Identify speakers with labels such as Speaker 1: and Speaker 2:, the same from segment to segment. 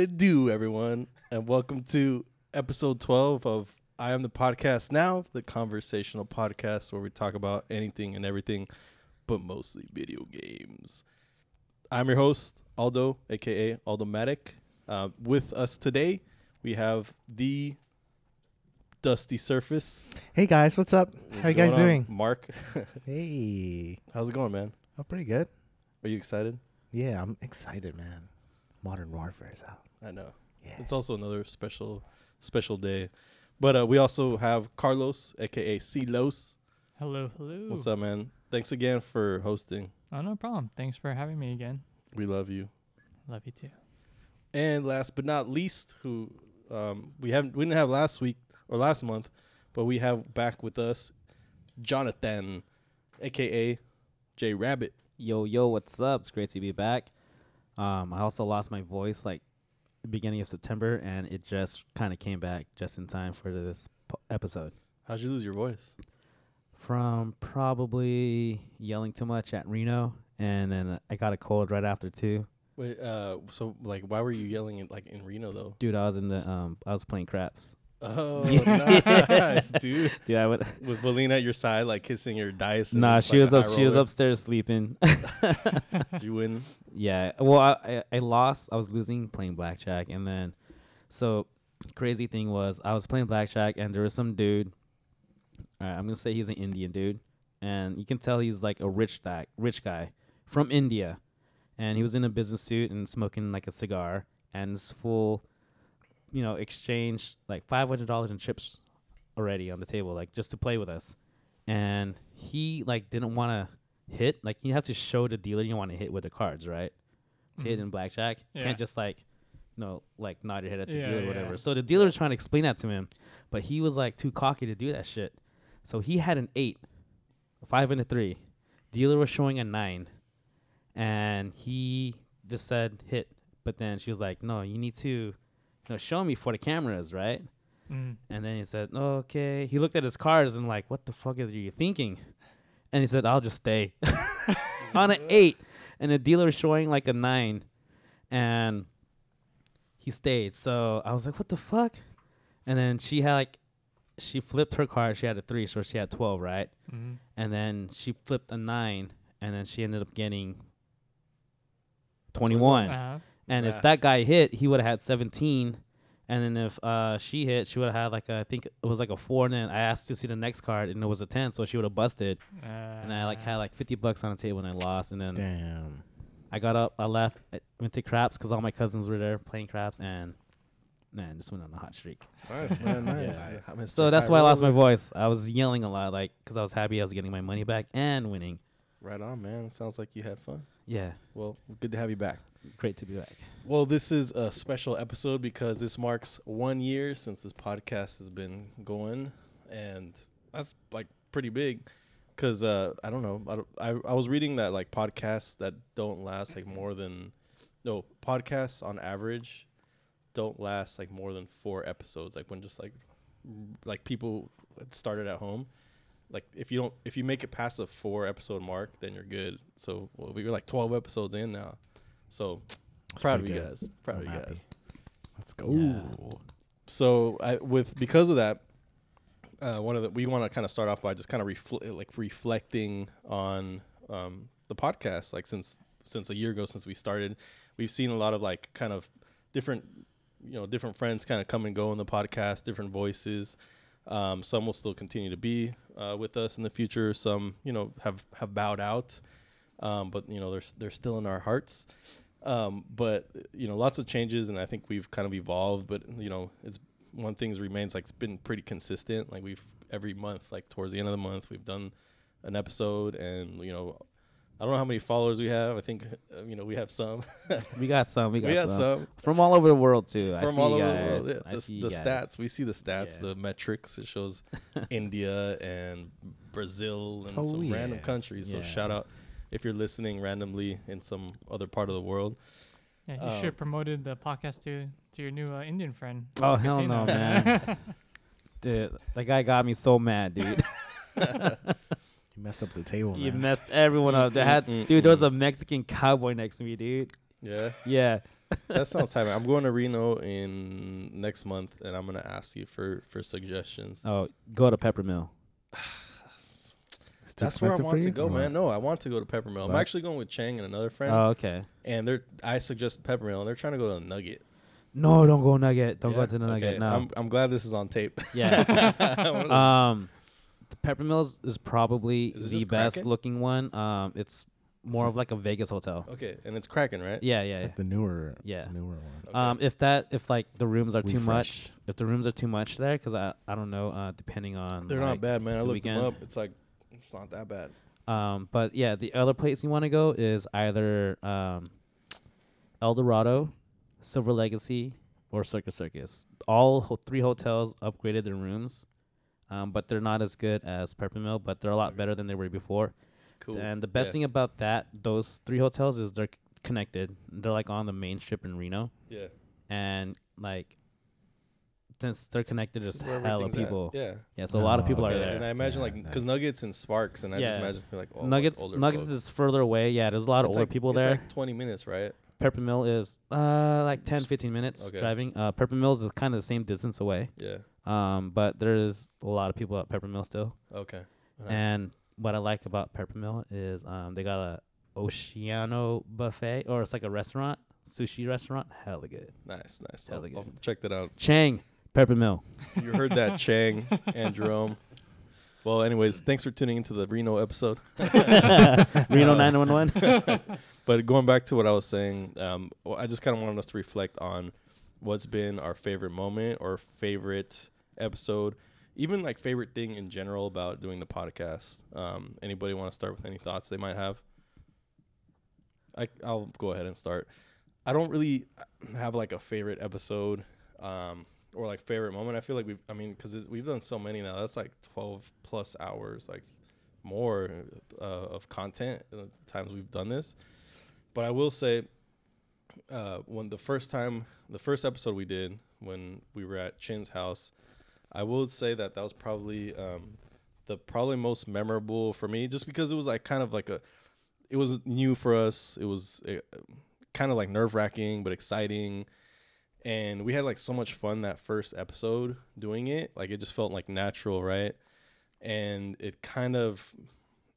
Speaker 1: It do, everyone, and welcome to episode 12 of I Am the Podcast Now, the conversational podcast where we talk about anything and everything, but mostly video games. I'm your host, Aldo, aka Aldo Matic. Uh, with us today, we have the Dusty Surface.
Speaker 2: Hey guys, what's up?
Speaker 1: What's
Speaker 2: How you guys
Speaker 1: on?
Speaker 2: doing?
Speaker 1: Mark,
Speaker 2: Hey,
Speaker 1: how's it going, man?
Speaker 2: oh, pretty good.
Speaker 1: Are you excited?
Speaker 2: Yeah, I'm excited, man. Modern Warfare is out.
Speaker 1: I know.
Speaker 2: Yeah.
Speaker 1: It's also another special special day. But uh, we also have Carlos, aka Los.
Speaker 3: Hello, hello.
Speaker 1: What's up, man? Thanks again for hosting.
Speaker 3: Oh, no problem. Thanks for having me again.
Speaker 1: We love you.
Speaker 3: Love you too.
Speaker 1: And last but not least, who um, we haven't we didn't have last week or last month, but we have back with us Jonathan, aka J Rabbit.
Speaker 4: Yo, yo, what's up? It's great to be back. Um, I also lost my voice like the beginning of September, and it just kind of came back just in time for this po- episode.
Speaker 1: How'd you lose your voice?
Speaker 4: From probably yelling too much at Reno, and then I got a cold right after too.
Speaker 1: Wait, uh, so like, why were you yelling in, like in Reno though?
Speaker 4: Dude, I was in the um, I was playing craps.
Speaker 1: Oh, nice, dude.
Speaker 4: Dude, I would.
Speaker 1: With Valina at your side, like kissing your dice.
Speaker 4: Nah, she was up. She was upstairs sleeping.
Speaker 1: You win.
Speaker 4: Yeah. Well, I, I I lost. I was losing playing blackjack, and then so crazy thing was I was playing blackjack, and there was some dude. All right, I'm gonna say he's an Indian dude, and you can tell he's like a rich guy, rich guy from India, and he was in a business suit and smoking like a cigar, and this full, you know, exchanged like five hundred dollars in chips already on the table, like just to play with us, and he like didn't want to hit. Like you have to show the dealer you want to hit with the cards, right? To hit
Speaker 3: mm-hmm.
Speaker 4: in blackjack,
Speaker 3: Yeah.
Speaker 4: can't just like, you know, like nod your head at the
Speaker 3: Yeah,
Speaker 4: dealer or
Speaker 3: yeah.
Speaker 4: whatever. So the dealer was trying to explain that to him, but he was like too cocky to do that shit. So he had an eight, a five and a three. Dealer was showing a nine, and he just said hit. But then she was like, "No, you need to, you know, show me for the cameras, right?"
Speaker 3: Mm.
Speaker 4: And then he said, "Okay." He looked at his cards and like, "What the fuck is you thinking?" And he said, "I'll just stay on an eight, and the dealer showing like a nine, and he stayed. So I was like, "What the fuck?" And then she had like, she flipped her card. She had a three, so she had twelve, right?
Speaker 3: Mm.
Speaker 4: And then she flipped a nine, and then she ended up getting twenty-one.
Speaker 3: Uh-huh.
Speaker 4: And
Speaker 1: Math.
Speaker 4: if that guy hit, he would have had 17. And then if uh, she hit, she would have had like a, I think it was like a four. And then I asked to see the next card, and it was a 10, so she would have busted.
Speaker 3: Uh,
Speaker 4: And I like had like 50 bucks on the table, and I lost. And then
Speaker 2: Damn.
Speaker 4: I got up, I left, I went to craps because all my cousins were there playing craps, and man, just went on a hot streak.
Speaker 1: Nice, man. Nice.
Speaker 4: Yeah.
Speaker 1: I missed
Speaker 4: So that's why I lost my voice. I was yelling a lot, like because I was happy I was getting my money back and winning.
Speaker 1: Right on, man. It sounds like you had fun.
Speaker 4: Yeah,
Speaker 1: Well, good to have you back.
Speaker 4: Great to be back.
Speaker 1: Well, this is a special episode because this marks one year since this podcast has been going, and that's like pretty big. Cause uh, I don't know, I, don't, I I was reading that like podcasts that don't last like more than no podcasts on average don't last like more than four episodes. Like when just like like people started at home. Like if you don't if you make it past the four episode mark, then you're good. So well, we were like twelve episodes in now. So proud of you
Speaker 2: good.
Speaker 1: guys. Proud
Speaker 2: I'm
Speaker 1: of you
Speaker 2: happy.
Speaker 1: guys.
Speaker 2: Let's go.
Speaker 4: Yeah.
Speaker 1: So I with because of that, uh, one of the we want to kind of start off by just kind of refl- like reflecting on um, the podcast. Like since since a year ago since we started, we've seen a lot of like kind of different you know different friends kind of come and go in the podcast, different voices. Um, some will still continue to be uh, with us in the future. Some you know have have bowed out, um, but you know they're they're still in our hearts. Um, but you know, lots of changes, and I think we've kind of evolved. But you know, it's one thing remains like it's been pretty consistent. Like we've every month, like towards the end of the month, we've done an episode, and you know, I don't know how many followers we have. I think uh, you know we have some.
Speaker 4: We got some. We got,
Speaker 1: we got
Speaker 4: some.
Speaker 1: some
Speaker 4: from all over the world too. I
Speaker 1: from
Speaker 4: see
Speaker 1: all over
Speaker 4: guys.
Speaker 1: the world. Yeah,
Speaker 4: I
Speaker 1: the
Speaker 4: see
Speaker 1: the stats, we see the stats,
Speaker 4: Yeah.
Speaker 1: the metrics. It shows India and Brazil and
Speaker 2: Oh,
Speaker 1: some random countries. So
Speaker 4: Yeah.
Speaker 1: shout out if you're listening randomly in some other part of the world.
Speaker 3: Yeah, you
Speaker 1: Um,
Speaker 3: should have promoted the podcast to to your new uh, Indian friend.
Speaker 4: Oh hell no, man! dude, that guy got me so mad, dude.
Speaker 2: You messed up the table,
Speaker 4: you
Speaker 2: man.
Speaker 4: messed everyone up. They had, dude, there was a Mexican cowboy next to me, dude.
Speaker 1: Yeah.
Speaker 4: Yeah,
Speaker 1: That sounds tight. I'm going to Reno in next month, and I'm gonna ask you for for suggestions.
Speaker 4: Oh, go to Peppermill.
Speaker 2: It's too
Speaker 1: That's where I want to go,
Speaker 2: or
Speaker 1: man. No, I want to go to Peppermill. I'm
Speaker 2: What?
Speaker 1: actually going with Chang and another friend,
Speaker 4: Oh, okay.
Speaker 1: and they're I suggest Peppermill, and they're trying to go to the Nugget.
Speaker 4: No, don't go Nugget. Don't
Speaker 1: Yeah?
Speaker 4: go to the Nugget.
Speaker 1: Okay,
Speaker 4: No.
Speaker 1: I'm I'm glad this is on tape.
Speaker 4: yeah. um, the Peppermills is probably
Speaker 1: Is it
Speaker 4: the
Speaker 1: just
Speaker 4: best
Speaker 1: cracking?
Speaker 4: looking one. Um, it's more of like a Vegas hotel.
Speaker 1: okay, and it's cracking, right?
Speaker 4: Yeah,
Speaker 2: It's
Speaker 4: yeah.
Speaker 2: like the newer,
Speaker 4: Yeah.
Speaker 2: newer one.
Speaker 1: Okay.
Speaker 4: Um, if that if like the rooms are too much,
Speaker 2: Refreshed.
Speaker 4: if the rooms are too much there, because I I don't know, uh, depending on
Speaker 1: they're
Speaker 4: like,
Speaker 1: not bad, man. I
Speaker 4: the
Speaker 1: looked them
Speaker 4: weekend.
Speaker 1: up. It's like it's not that bad.
Speaker 4: Um, but yeah, the other place you want to go is either um, El Dorado, Silver Legacy, or Circus Circus. All ho- three hotels upgraded their rooms, um, but they're not as good as Peppermill, but they're a lot better than they were before.
Speaker 1: Cool.
Speaker 4: And the best
Speaker 1: Yeah.
Speaker 4: thing about that, those three hotels, is they're c- connected. They're like on the main strip in Reno,
Speaker 1: Yeah.
Speaker 4: and like since they're connected,
Speaker 1: This
Speaker 4: there's
Speaker 1: is where
Speaker 4: hella
Speaker 1: at.
Speaker 4: people.
Speaker 1: Yeah.
Speaker 4: Yeah, so a lot of people
Speaker 1: Okay,
Speaker 4: are there.
Speaker 1: And I imagine
Speaker 2: Yeah,
Speaker 1: like because
Speaker 2: nice.
Speaker 1: Nuggets and Sparks, and I just imagine it's like oh,
Speaker 4: Nuggets,
Speaker 1: older
Speaker 4: Nuggets
Speaker 1: folks.
Speaker 4: is further away. Yeah, there's a lot of
Speaker 1: It's
Speaker 4: older
Speaker 1: like-
Speaker 4: people
Speaker 1: it's
Speaker 4: there.
Speaker 1: like 20 minutes, right?
Speaker 4: Peppermill is uh like 10 15 minutes
Speaker 1: okay.
Speaker 4: driving. Uh Peppermills is kind of the same distance away.
Speaker 1: Yeah.
Speaker 4: Um but there's a lot of people at Peppermill still.
Speaker 1: Okay. Nice.
Speaker 4: And what I like about Peppermill is um they got a Oceano buffet or it's like a restaurant, sushi restaurant, hella good.
Speaker 1: nice, nice.
Speaker 4: Hella
Speaker 1: I'll, I'll
Speaker 4: good.
Speaker 1: check that out.
Speaker 4: Chang, Peppermill.
Speaker 1: You heard that, Chang and Jerome. Well, anyways, thanks for tuning into the Reno episode.
Speaker 4: Reno
Speaker 1: Uh,
Speaker 4: 911.
Speaker 1: But going back to what I was saying, um, well, I just kind of wanted us to reflect on what's been our favorite moment or favorite episode, even like favorite thing in general about doing the podcast. Um, anybody want to start with any thoughts they might have? I I'll go ahead and start. I don't really have like a favorite episode um, or like favorite moment. I feel like we've I mean because we've done so many now. That's like twelve plus hours, like more uh, of content uh, times we've done this. But I will say, uh, when the first time, the first episode we did when we were at Chin's house, I will say that that was probably um, the probably most memorable for me, just because it was like kind of like a, it was new for us. It was uh, kind of like nerve wracking but exciting, and we had like so much fun that first episode doing it. Like it just felt like natural, right? And it kind of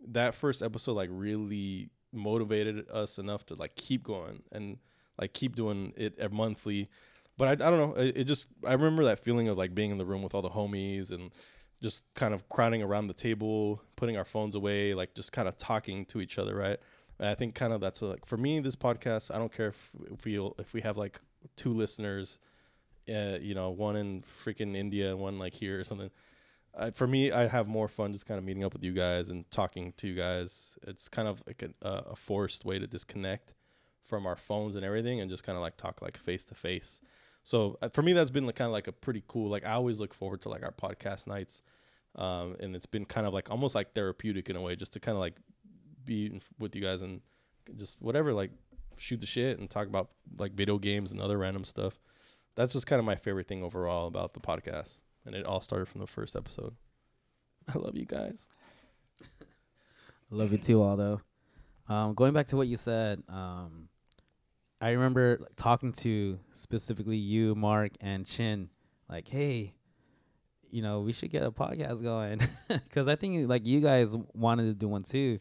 Speaker 1: that first episode like really motivated us enough to like keep going and like keep doing it monthly. But I, I don't know. It, just I remember that feeling of like being in the room with all the homies and just kind of crowding around the table, putting our phones away, like just kind of talking to each other, right? And I think kind of that's a, like for me this podcast. I don't care if we if we have like two listeners, uh, you know, one in freaking India and one like here or something. Uh, for me, I have more fun just kind of meeting up with you guys and talking to you guys. It's kind of like a, a forced way to disconnect from our phones and everything, and just kind of like talk like face to face. So uh, for me, that's been like kind of like a pretty cool. Like I always look forward to like our podcast nights, um, and it's been kind of like almost like therapeutic in a way, just to kind of like be in- with you guys and just whatever, like shoot the shit and talk about like video games and other random stuff. That's just kind of my favorite thing overall about the podcast, and it all started from the first episode. I love you guys.
Speaker 4: Love you too, Aldo. Um, going back to what you said, um, I remember like, talking to specifically you, Mark, and Chin, like, hey, you know, we should get a podcast going, because I think like you guys wanted to do one too.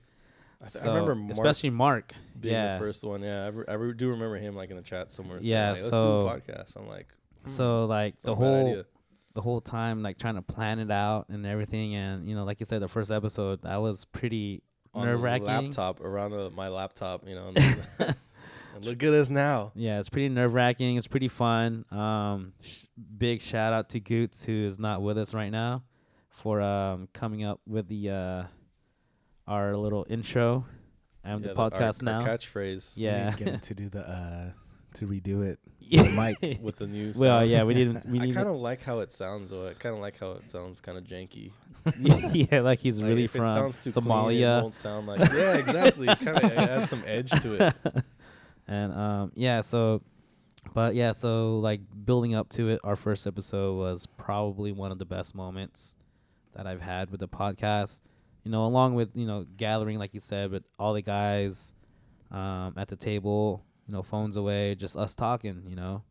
Speaker 1: I, th- I remember Mark
Speaker 4: especially Mark.
Speaker 1: being
Speaker 4: yeah.
Speaker 1: the first one. Yeah, I, re- I re- do remember him like in the chat somewhere. saying,
Speaker 4: Yeah,
Speaker 1: like, let's
Speaker 4: so-
Speaker 1: do a podcast. I'm like, hmm,
Speaker 4: So like the
Speaker 1: not a bad
Speaker 4: whole
Speaker 1: idea.
Speaker 4: the whole time like trying to plan it out and everything, and you know, like you said, the first episode that was pretty nerve wracking.
Speaker 1: laptop around the, my laptop, you know. And, and look at us now.
Speaker 4: Yeah, it's pretty nerve wracking. It's pretty fun. Um, sh- big shout out to Goots who is not with us right now for um coming up with the uh our little intro and
Speaker 1: Yeah,
Speaker 4: the
Speaker 1: our-
Speaker 4: podcast
Speaker 1: our
Speaker 4: now.
Speaker 1: catchphrase.
Speaker 4: Yeah,
Speaker 2: to to do the uh to redo it.
Speaker 4: Mike.
Speaker 1: with the new.
Speaker 4: well,
Speaker 1: sound.
Speaker 4: yeah, we didn't. We
Speaker 1: I kind of like how it sounds though. I kind of like how it sounds kind of janky.
Speaker 4: yeah, like he's
Speaker 1: Like,
Speaker 4: really
Speaker 1: if
Speaker 4: from
Speaker 1: sounds too Clean, it
Speaker 4: Somalia.
Speaker 1: won't sound like. Yeah, exactly. kind of adds some edge to it.
Speaker 4: and um yeah so but yeah so like building up to it our first episode was probably one of the best moments that i've had with the podcast you know along with you know gathering like you said but all the guys um at the table you know, phones away, just us talking, you know.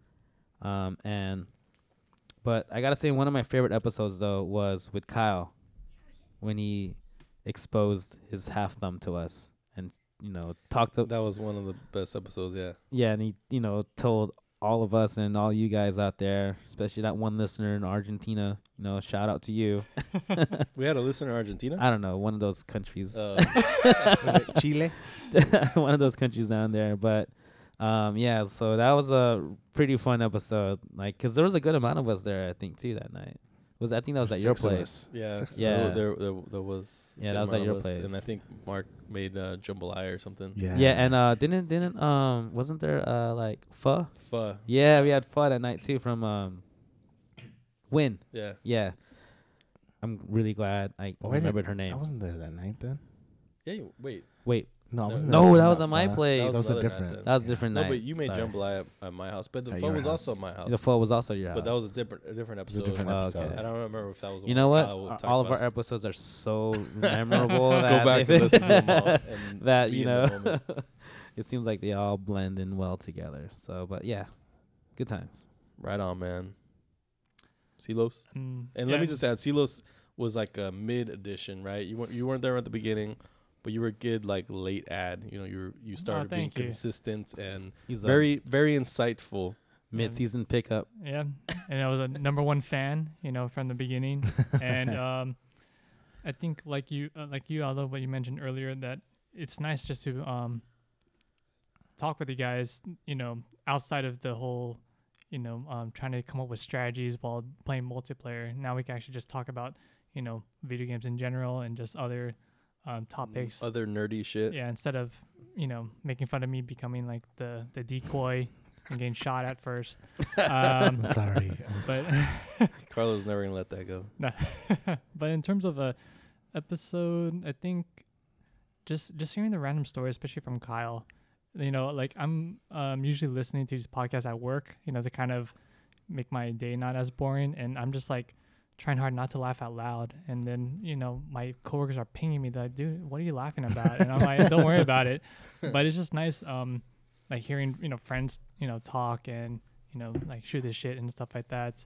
Speaker 4: Um, and but I gotta say, one of my favorite episodes though was with Kyle when he exposed his half thumb to us and you know talked to
Speaker 1: That was one of the best episodes. Yeah.
Speaker 4: yeah, and he you know told all of us and all you guys out there, especially that one listener in Argentina, you know, shout out to you.
Speaker 1: We had a listener in Argentina.
Speaker 4: I don't know, one of those countries.
Speaker 1: Uh,
Speaker 2: Chile?
Speaker 4: one of those countries down there. But um, yeah, so that was a pretty fun episode. Like, cause there was a good amount of us there, I think, too, that night. Was I think that was at your
Speaker 2: Six of
Speaker 4: place?
Speaker 2: us.
Speaker 1: yeah.
Speaker 2: Six
Speaker 4: Yeah.
Speaker 2: us.
Speaker 1: There, there, there, there was. a
Speaker 4: Yeah,
Speaker 1: good
Speaker 4: that was at
Speaker 1: amount
Speaker 4: your
Speaker 1: of us, And I think Mark made uh, jambalaya or something.
Speaker 2: Yeah.
Speaker 4: Yeah, and uh, didn't didn't um wasn't there uh like pho?
Speaker 1: Pho.
Speaker 4: Yeah, we had pho that night too from um Win.
Speaker 1: Yeah.
Speaker 4: Yeah, I'm really glad I
Speaker 2: Oh, I didn't-
Speaker 4: remembered her name.
Speaker 2: I
Speaker 4: name.
Speaker 2: wasn't there that night then.
Speaker 1: Yeah. You, wait.
Speaker 4: Wait,
Speaker 2: No,
Speaker 1: No.
Speaker 4: no, that was
Speaker 2: that
Speaker 4: at my place.
Speaker 2: That was
Speaker 1: another
Speaker 2: a different.
Speaker 4: that was a
Speaker 2: yeah.
Speaker 4: different
Speaker 1: No, but you made
Speaker 4: Sorry.
Speaker 1: jambalaya at, at my house, but the
Speaker 2: At
Speaker 1: pho
Speaker 2: your
Speaker 1: was also
Speaker 2: house.
Speaker 1: at my house.
Speaker 4: The pho was also your house.
Speaker 1: but that was a different, a different
Speaker 2: It was a
Speaker 1: episode.
Speaker 4: Oh, okay.
Speaker 1: I don't remember if that was.
Speaker 4: You know what? Our- All of our episodes are so memorable.
Speaker 1: Go
Speaker 4: that
Speaker 1: back and listen to them all.
Speaker 4: That you know, it seems like they all blend in well together. So, but yeah, good times.
Speaker 1: Right on, man. Silos.
Speaker 3: Mm,
Speaker 1: And
Speaker 3: yeah,
Speaker 1: let me just add, Silos was like a mid edition, right? You weren't you weren't there at the beginning, but you were good like late ad. You know, you were, you started being
Speaker 3: Oh, thank you.
Speaker 1: consistent and
Speaker 4: He's
Speaker 1: very very insightful.
Speaker 4: a mid-season pickup.
Speaker 3: Yeah, and I was a number one fan, you know, from the beginning. and um, I think, like you, uh, like you, Aldo, what you mentioned earlier, that it's nice just to um, talk with you guys, you know, outside of the whole, you know, um, trying to come up with strategies while playing multiplayer. Now we can actually just talk about, you know, video games in general and just other um, topics.
Speaker 1: Other nerdy shit.
Speaker 3: Yeah, instead of you know making fun of me becoming like the the decoy and getting shot at first. Um,
Speaker 2: I'm sorry. I'm sorry.
Speaker 3: but
Speaker 1: Carlos never gonna let that go.
Speaker 3: but in terms of a episode, I think just just hearing the random stories, especially from Kyle, you know, like I'm um usually listening to these podcasts at work, you know, to kind of make my day not as boring, and I'm just like trying hard not to laugh out loud, and then you know my coworkers are pinging me like, dude, what are you laughing about? And I'm like, don't worry about it, but it's just nice, um, like hearing you know friends you know talk and you know like shoot the shit and stuff like that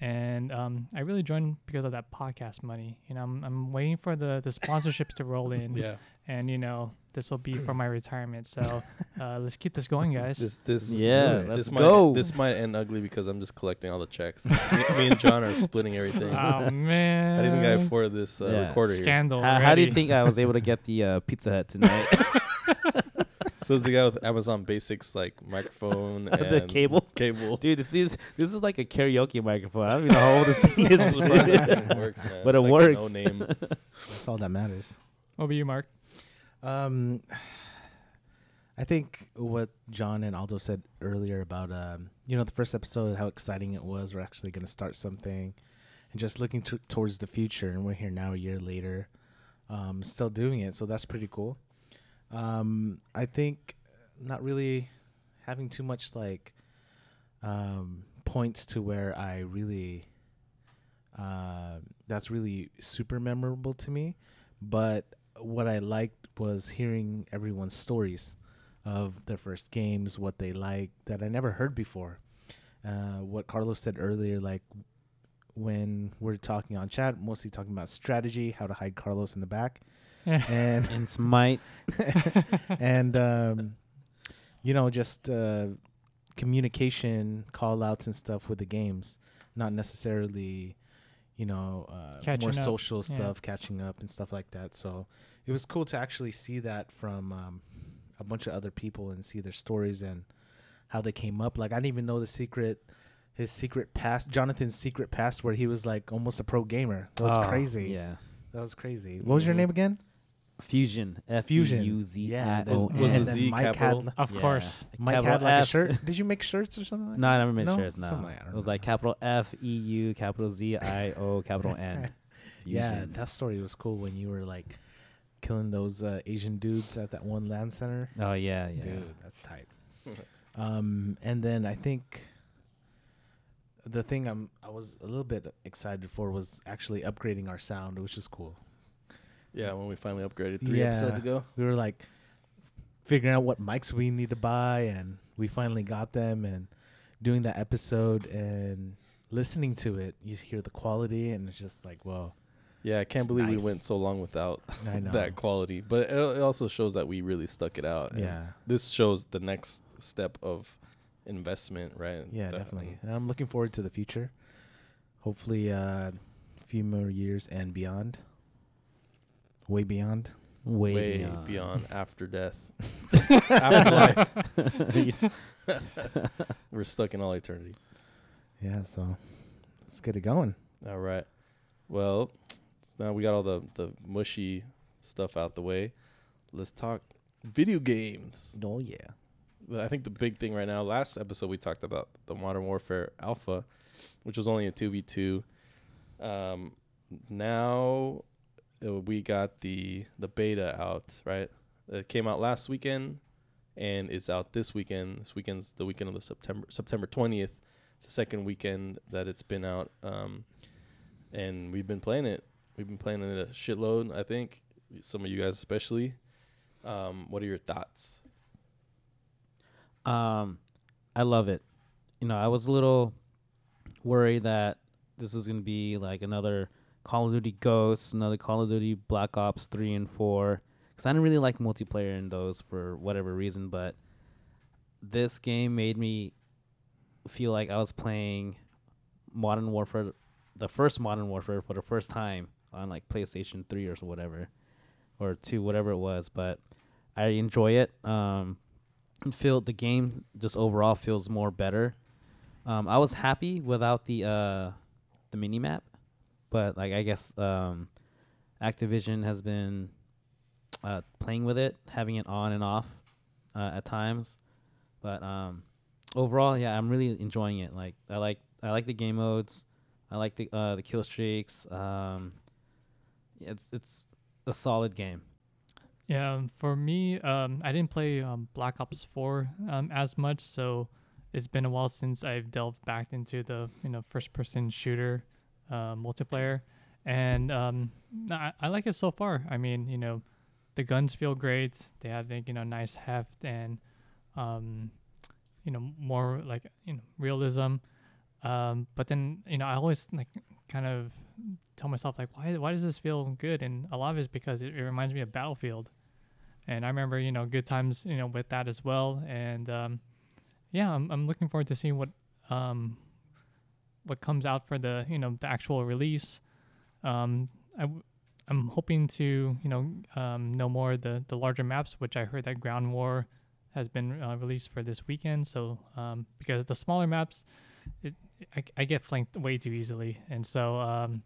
Speaker 3: and um, I really joined because of that podcast money. You know, I'm, I'm waiting for the, the sponsorships to roll in,
Speaker 1: Yeah.
Speaker 3: and you know, this will be for my retirement. So uh, let's keep this going, guys.
Speaker 1: This this
Speaker 4: Yeah,
Speaker 2: it.
Speaker 4: let's
Speaker 1: this
Speaker 4: go.
Speaker 1: Might, this might end ugly because I'm just collecting all the checks. me, me and John are splitting everything.
Speaker 3: oh man!
Speaker 1: How do you think I afford this uh,
Speaker 4: Yeah.
Speaker 1: recorder here.
Speaker 3: Scandal.
Speaker 4: How, how do you think I was able to get the uh, Pizza Hut tonight?
Speaker 1: So it's the guy with Amazon Basics like microphone and
Speaker 4: the cable.
Speaker 1: Cable.
Speaker 4: Dude, this is this is like a karaoke microphone. I don't even know how old this thing
Speaker 1: I'm
Speaker 4: is.
Speaker 1: surprised
Speaker 4: dude.
Speaker 1: it works, man.
Speaker 4: But
Speaker 1: It's
Speaker 4: it
Speaker 1: like
Speaker 4: works.
Speaker 1: No name.
Speaker 2: That's all that matters.
Speaker 3: What about you, Mark?
Speaker 2: Um, I think what John and Aldo said earlier about um, you know, the first episode, how exciting it was. We're actually going to start something, and just looking to, towards the future. And we're here now, a year later, um, still doing it. So that's pretty cool. Um, I think not really having too much like um, points to where I really uh, that's really super memorable to me. But what I liked was hearing everyone's stories of their first games, what they like that I never heard before. Uh, what Carlos said earlier, like when we're talking on chat, mostly talking about strategy, how to hide Carlos in the back, and
Speaker 4: and Smite.
Speaker 2: and um, you know just uh, communication, call outs and stuff with the games, not necessarily you know uh, more
Speaker 3: up,
Speaker 2: social
Speaker 3: yeah.
Speaker 2: stuff, catching up and stuff like that. So it was cool to actually see that from um, a bunch of other people and see their stories and how they came up. Like I didn't even know the secret. His secret past, Jonathan's secret past, where he was like almost a pro gamer. That was
Speaker 4: Oh,
Speaker 2: crazy.
Speaker 4: Yeah.
Speaker 2: That was crazy. What was your name again?
Speaker 4: Fusion. F
Speaker 2: Fusion.
Speaker 4: U Z
Speaker 2: Yeah,
Speaker 4: I
Speaker 2: there's-
Speaker 4: O
Speaker 1: Was the
Speaker 2: and
Speaker 4: N.
Speaker 2: then
Speaker 1: Z capital?
Speaker 2: li-
Speaker 3: Of
Speaker 4: Yeah.
Speaker 3: course.
Speaker 2: Mike
Speaker 4: Capital
Speaker 2: had like a
Speaker 4: F.
Speaker 2: shirt. Did you make shirts or something? Like
Speaker 4: No, I never made
Speaker 2: No?
Speaker 4: shirts. No,
Speaker 2: Something like- I
Speaker 4: it was like capital F E U, capital Z I O, capital N.
Speaker 2: Yeah,
Speaker 4: Fusion.
Speaker 2: that story was cool when you were like killing those uh, Asian dudes at that one LAN center.
Speaker 4: Oh yeah, yeah.
Speaker 2: Dude, that's tight. um, and then I think the thing I'm I was a little bit excited for was actually upgrading our sound, which is cool.
Speaker 1: Yeah, when we finally upgraded three
Speaker 2: Yeah.
Speaker 1: episodes ago.
Speaker 2: We were like figuring out what mics we need to buy and we finally got them and doing that episode and listening to it, you hear the quality and it's just like, whoa.
Speaker 1: Yeah, I can't believe we went so long without that quality. But it, it also shows that we really stuck it out. and
Speaker 2: yeah.
Speaker 1: This shows the next step of investment, right?
Speaker 2: Yeah,
Speaker 1: That-
Speaker 2: definitely. And I'm looking forward to the future. Hopefully, uh, a few more years and beyond. Way beyond.
Speaker 4: Way,
Speaker 1: Way,
Speaker 4: beyond.
Speaker 1: beyond. after death. Afterlife. We're stuck in all eternity.
Speaker 2: Yeah, so let's get it going.
Speaker 1: All right. Well, now we got all the, the mushy stuff out the way. Let's talk video games.
Speaker 2: Oh yeah.
Speaker 1: I think the big thing right now, last episode we talked about the Modern Warfare Alpha, which was only a 2v2. Um, now we got the the beta out, right? It came out last weekend and it's out this weekend. This weekend's the weekend of the September September 20th. It's the second weekend that it's been out. Um, and we've been playing it. We've been playing it a shitload, I think. Some of you guys especially. Um, what are your thoughts?
Speaker 4: Um, I love it. You know, I was a little worried that this was gonna be like another Call of Duty Ghosts, another Call of Duty Black Ops three and four, because I didn't really like multiplayer in those for whatever reason. But this game made me feel like I was playing Modern Warfare, the first Modern Warfare for the first time on like PlayStation three or whatever, or two, whatever it was. But I enjoy it. Um, feel the game just overall feels more better. Um, I was happy without the uh, the mini map, but like I guess um, Activision has been uh, playing with it, having it on and off uh, at times. But um, overall, yeah, I'm really enjoying it. Like I like I like the game modes. I like the uh, the kill streaks. Um, it's it's a solid game.
Speaker 3: Yeah, um, for me, um, I didn't play um, Black Ops 4 um, as much, so it's been a while since I've delved back into the you know first person shooter uh, multiplayer, and um, I, I like it so far. I mean, you know, the guns feel great. They have like, you know nice heft and um, you know more like you know realism. Um, but then you know I always like kind of tell myself like why why does this feel good and a lot of it's because it, it reminds me of battlefield and i remember you know good times you know with that as well and um yeah i'm, I'm looking forward to seeing what um what comes out for the you know the actual release um i w- i'm hoping to you know um know more of the the larger maps which i heard that ground war has been uh, released for this weekend so um because the smaller maps it I, I get flanked way too easily and so um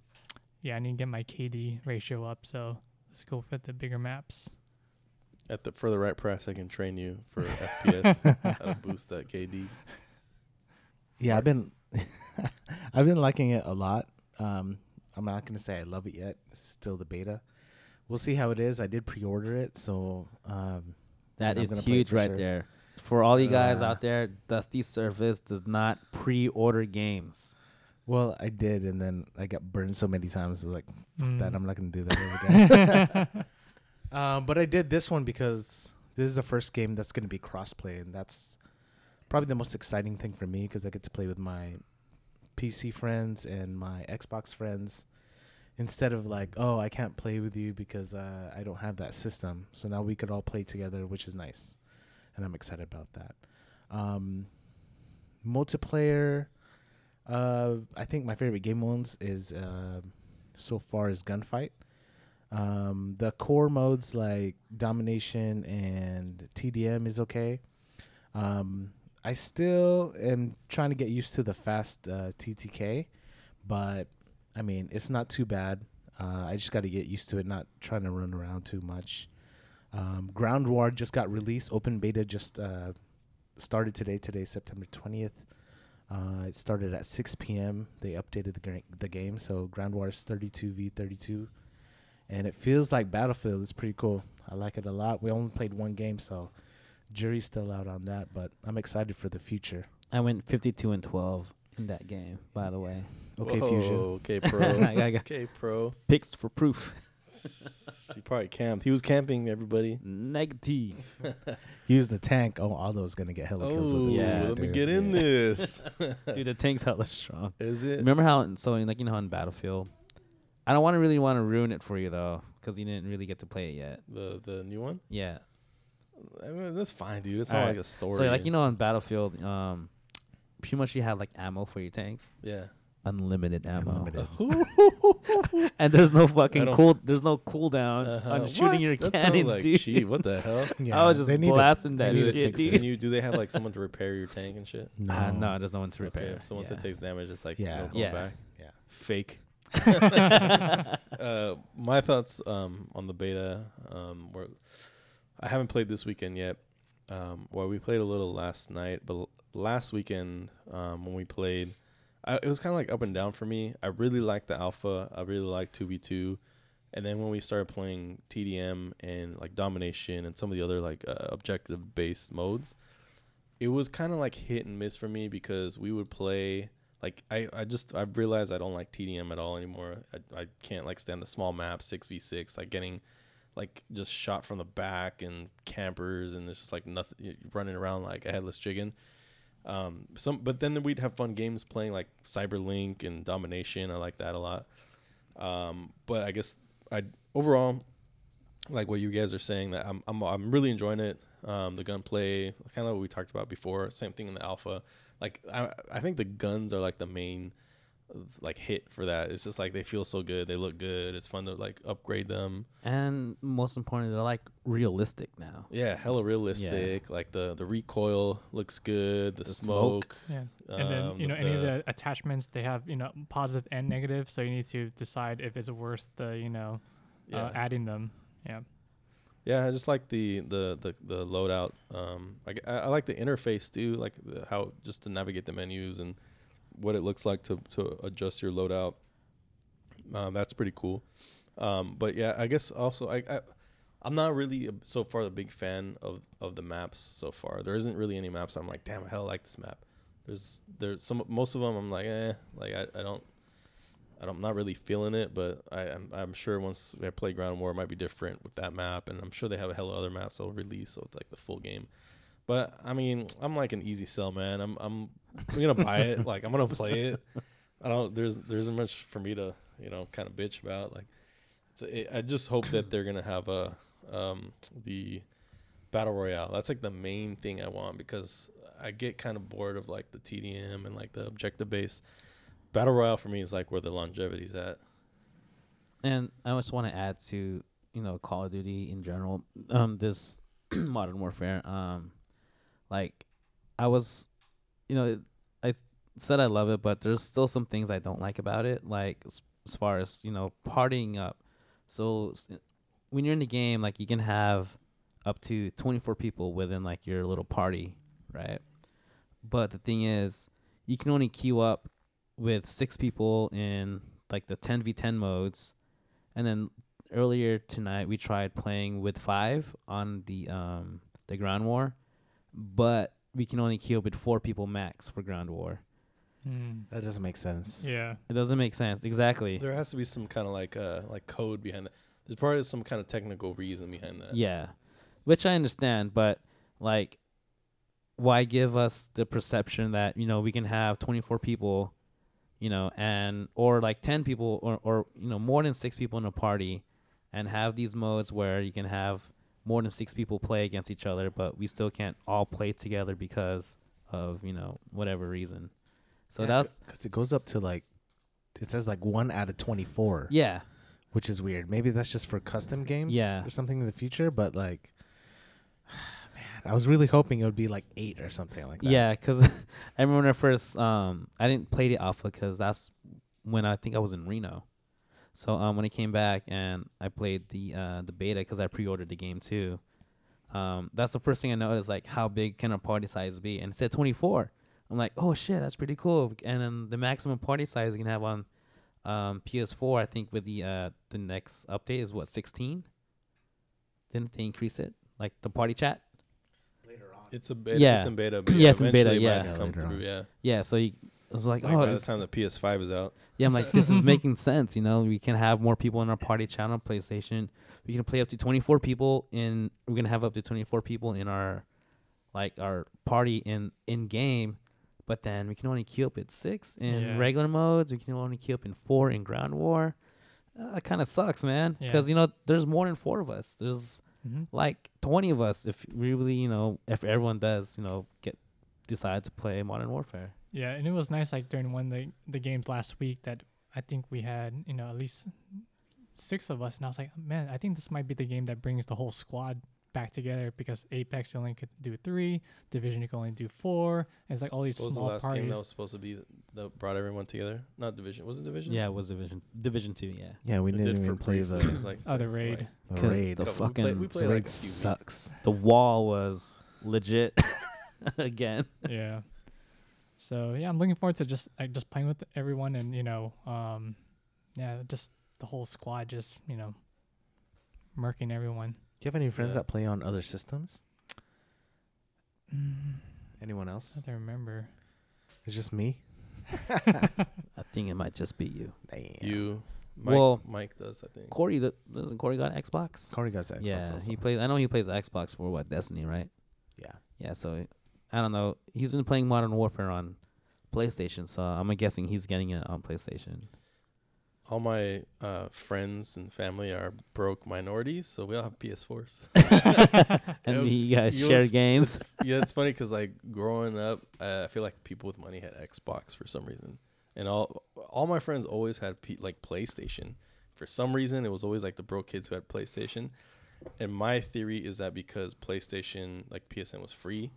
Speaker 3: yeah, I need to get my KD ratio up. So let's go for the bigger maps.
Speaker 1: At the for the right price, I can train you for FPS. How to boost that KD.
Speaker 2: Yeah, I've been I've been liking it a lot. Um, I'm not gonna say I love it yet. It's still the beta. We'll see how it is. I did pre-order it, so um,
Speaker 4: That
Speaker 2: I'm
Speaker 4: is
Speaker 2: gonna play it
Speaker 4: huge right
Speaker 2: sure.
Speaker 4: there. For all you guys
Speaker 2: Uh,
Speaker 4: out there, Dusty Surface does not pre-order games.
Speaker 2: well, I did, and then I got burned so many times. I was like,
Speaker 3: Mm.
Speaker 2: that I'm not gonna do that ever again. um, but I did this one because this is the first game that's gonna be crossplay, and that's probably the most exciting thing for me because I get to play with my PC friends and my Xbox friends instead of like, oh, I can't play with you because uh, I don't have that system. So now we could all play together, which is nice, and I'm excited about that. Um, multiplayer. Uh, I think my favorite game modes is uh, so far is gunfight. Um, the core modes like domination and TDM is okay. Um, I still am trying to get used to the fast uh, TTK, but I mean it's not too bad. Uh, I just got to get used to it, not trying to run around too much. Um, Ground War just got released. Open beta just uh, started today. Today, September twentieth. Uh, it started at 6 p.m. They updated the gra- the game, so Ground War is 32 v 32, and it feels like Battlefield. It's pretty cool. I like it a lot. We only played one game, so jury's still out on that. But I'm excited for the future.
Speaker 4: I went 52 and 12 in that game, by the way.
Speaker 2: Okay,
Speaker 1: Whoa,
Speaker 2: Fusion.
Speaker 1: Okay, pro.
Speaker 4: I got
Speaker 1: okay, pro.
Speaker 4: picks for proof.
Speaker 1: He probably camped. He was camping. Everybody.
Speaker 4: Negative.
Speaker 2: Use the tank. Oh, Aldo's gonna get hella kills with
Speaker 1: Oh,
Speaker 2: the
Speaker 4: Yeah,
Speaker 2: tank,
Speaker 1: let me get in
Speaker 2: Yeah.
Speaker 1: this.
Speaker 4: Dude, the tank's hella strong.
Speaker 1: Is it?
Speaker 4: Remember how so like you know how in Battlefield, I don't want to really want to ruin it for you though, because you didn't really get to play it yet.
Speaker 1: The the new one?
Speaker 4: Yeah.
Speaker 1: I mean, that's fine, dude. It's not
Speaker 4: Alright.
Speaker 1: like a story.
Speaker 4: So like you know on Battlefield, um, pretty much you have like ammo for your tanks,
Speaker 1: Yeah.
Speaker 4: unlimited ammo,
Speaker 2: Unlimited.
Speaker 4: and there's no fucking cool, there's no cooldown
Speaker 1: Uh-huh.
Speaker 4: on
Speaker 1: What?
Speaker 4: shooting your
Speaker 1: that sounds
Speaker 4: cannons,
Speaker 1: like
Speaker 4: dude.
Speaker 1: cheap. What the hell?
Speaker 2: Yeah,
Speaker 4: I was just
Speaker 2: they need to-
Speaker 4: blasting
Speaker 2: they
Speaker 4: that
Speaker 2: need to
Speaker 4: shit,
Speaker 2: fix
Speaker 4: dude.
Speaker 1: Can you? Do they have like someone to repair your tank and shit?
Speaker 2: No,
Speaker 4: Uh, no, there's no one to repair.
Speaker 1: Okay. So once
Speaker 4: yeah.
Speaker 1: it takes damage, it's like
Speaker 2: Yeah.
Speaker 1: no going
Speaker 4: Yeah.
Speaker 1: back.
Speaker 2: Yeah.
Speaker 1: Fake. uh, my thoughts um, on the beta um, were I haven't played this weekend yet. Um, well, we played a little last night, but last weekend um, when we played, I, it was kind of like up and down for me. I really liked the alpha. I really liked two v two, and then when we started playing TDM and like domination and some of the other like uh, objective based modes, it was kind of like hit and miss for me because we would play like I, I just I realized I don't like TDM at all anymore. I, I can't like stand the small map six v six like getting like just shot from the back and campers and it's just like nothing running around like a headless chicken. Um, some but then we'd have fun games playing like Cyberlink and Domination. I like that a lot. Um, but I guess I overall like what you guys are saying that I'm I'm I'm really enjoying it. Um, the gunplay, kind of what we talked about before. Same thing in the alpha. Like I I think the guns are like the main like hit for that. It's just like they feel so good. They look good. It's fun to like upgrade them.
Speaker 4: and most importantly, they're like realistic now.
Speaker 1: Yeah, hella realistic. Like the the recoil looks good. The,
Speaker 4: The
Speaker 1: smoke.
Speaker 4: smoke.
Speaker 3: Yeah. And then
Speaker 1: um,
Speaker 3: you know any of the attachments they have you know positive and negative, so you need to decide if it's worth the you know
Speaker 1: yeah.
Speaker 3: uh, adding them. Yeah.
Speaker 1: Yeah, I just like the the the, the loadout. Um, I, g- I- I like the interface too, like the, how just to navigate the menus and what it looks like to to adjust your loadout. Um, that's pretty cool. Um, but yeah, I guess also I, I I'm not really a, so far the big fan of of the maps so far. There isn't really any maps I'm like, damn, I hell like this map. There's there's some most of them I'm like, eh, like I, I don't. I don't, I'm not really feeling it, but I, I'm, I'm sure once I play Ground War, it might be different with that map, and I'm sure they have a hell of other maps they'll release with like the full game. But I mean, I'm like an easy sell, man. I'm I'm, I'm gonna buy it. Like I'm gonna play it. I don't. There's there isn't much for me to you know kind of bitch about. Like, it's a, I just hope that they're gonna have a um the battle royale. That's like the main thing I want because I get kind of bored of like the TDM and like the objective base. Battle royale for me is like where the longevity's at.
Speaker 4: And I just want to add to you know Call of Duty in general, um, this Modern Warfare, um, like I was, you know, I said I love it, but there's still some things I don't like about it, like as, as far as you know partying up. So when you're in the game, like you can have up to 24 people within like your little party, right? But the thing is, you can only queue up with six people in like the 10v10 modes and then earlier tonight we tried playing with five on the um the ground war but we can only queue up with four people max for ground war
Speaker 3: Mm.
Speaker 2: That doesn't make sense.
Speaker 3: Yeah.
Speaker 4: it doesn't make sense exactly
Speaker 1: There has to be some kind of like uh like code behind that. There's probably some kind of technical reason behind that.
Speaker 4: yeah which i understand but like why give us the perception that you know we can have 24 people you know and or like 10 people or or you know more than 6 people in a party and have these modes where you can have more than 6 people play against each other but we still can't all play together because of you know whatever reason so that's
Speaker 2: because it goes up to like it says like one out of twenty four,
Speaker 4: yeah
Speaker 2: which is weird. Maybe that's just for custom games,
Speaker 4: Yeah.
Speaker 2: or something in the future. But like, man, I was really hoping it would be like eight or something like that.
Speaker 4: Yeah, because I remember when I first um I didn't play the alpha because that's when I think I was in Reno. So um when I came back and I played the uh the beta because I pre-ordered the game too. Um that's the first thing I noticed like how big can a party size be and it said 24. I'm like oh shit that's pretty cool and then the maximum party size you can have on um PS4 I think with the uh the next update is what 16. Didn't they increase it like the party chat?
Speaker 2: later on.
Speaker 1: It's a beta.
Speaker 4: Yeah.
Speaker 1: It's in beta. But
Speaker 4: Yeah, it's in beta,
Speaker 1: eventually
Speaker 2: yeah.
Speaker 1: come
Speaker 2: Later
Speaker 1: through. Yeah.
Speaker 4: Yeah, so you was like,
Speaker 1: Like
Speaker 4: oh,
Speaker 1: by the time the PS5 is out,
Speaker 4: yeah, I'm like, this is making sense. You know, we can have more people in our party channel on PlayStation. We can play up to 24 people in. We're gonna have up to 24 people in our, like our party in in game, but then we can only queue up at six in
Speaker 3: Yeah.
Speaker 4: regular modes. We can only queue up in four in ground war. Uh, that kind of sucks, man.
Speaker 3: Yeah.
Speaker 4: Because you know, there's more than four of us. There's
Speaker 3: Mm-hmm.
Speaker 4: like 20 of us if we really, you know, if everyone does, you know, get decide to play Modern Warfare.
Speaker 3: Yeah, and it was nice like during one of the the games last week that I think we had you know at least six of us, and I was like, man, I think this might be the game that brings the whole squad back together because Apex you only could do three, Division you can only do four. And it's like all these
Speaker 1: what was the last
Speaker 3: parties.
Speaker 1: game that was supposed to be that brought everyone together? Not Division. Was it Division?
Speaker 4: Yeah, it was Division Division 2, yeah.
Speaker 2: Yeah, we
Speaker 1: It
Speaker 2: didn't
Speaker 1: did
Speaker 2: even
Speaker 1: for
Speaker 2: play the,
Speaker 1: like
Speaker 3: Oh, the
Speaker 1: for,
Speaker 3: raid.
Speaker 1: like,
Speaker 2: the
Speaker 4: 'Cause
Speaker 2: raid.
Speaker 4: the
Speaker 1: couple- we
Speaker 4: fucking
Speaker 1: played, we
Speaker 2: the
Speaker 1: played
Speaker 2: raid
Speaker 1: like a weeks.
Speaker 2: sucks.
Speaker 4: the wall was legit again.
Speaker 3: yeah. So yeah, I'm looking forward to just like just playing with everyone and you know, um, yeah, just the whole squad, just you know, murking everyone.
Speaker 2: Do you have any friends
Speaker 1: Yeah.
Speaker 2: that play on other systems?
Speaker 3: Mm,
Speaker 2: Anyone else?
Speaker 3: I don't remember.
Speaker 2: It's just me.
Speaker 4: I think it might just be you.
Speaker 2: Damn.
Speaker 1: You, Mike,
Speaker 4: Well-
Speaker 1: Mike does, I think.
Speaker 4: Corey, th- doesn't Corey got an Xbox?
Speaker 2: Corey got that. Xbox
Speaker 4: yeah,
Speaker 2: also.
Speaker 4: he plays. I know he plays Xbox for what Destiny, right?
Speaker 2: Yeah.
Speaker 4: Yeah, so I don't know. He's been playing Modern Warfare on PlayStation, so I'm guessing he's getting it on PlayStation.
Speaker 1: All my uh, friends and family are broke minorities, so we all have PS4s.
Speaker 4: and
Speaker 1: Yeah,
Speaker 4: you guys
Speaker 1: you
Speaker 4: share
Speaker 1: was-
Speaker 4: games.
Speaker 1: yeah, it's funny because like growing up, uh, I feel like people with money had Xbox for some reason, and all all my friends always had P- like PlayStation. For some reason, it was always like the broke kids who had PlayStation. And my theory is that because PlayStation, like PSN, was free,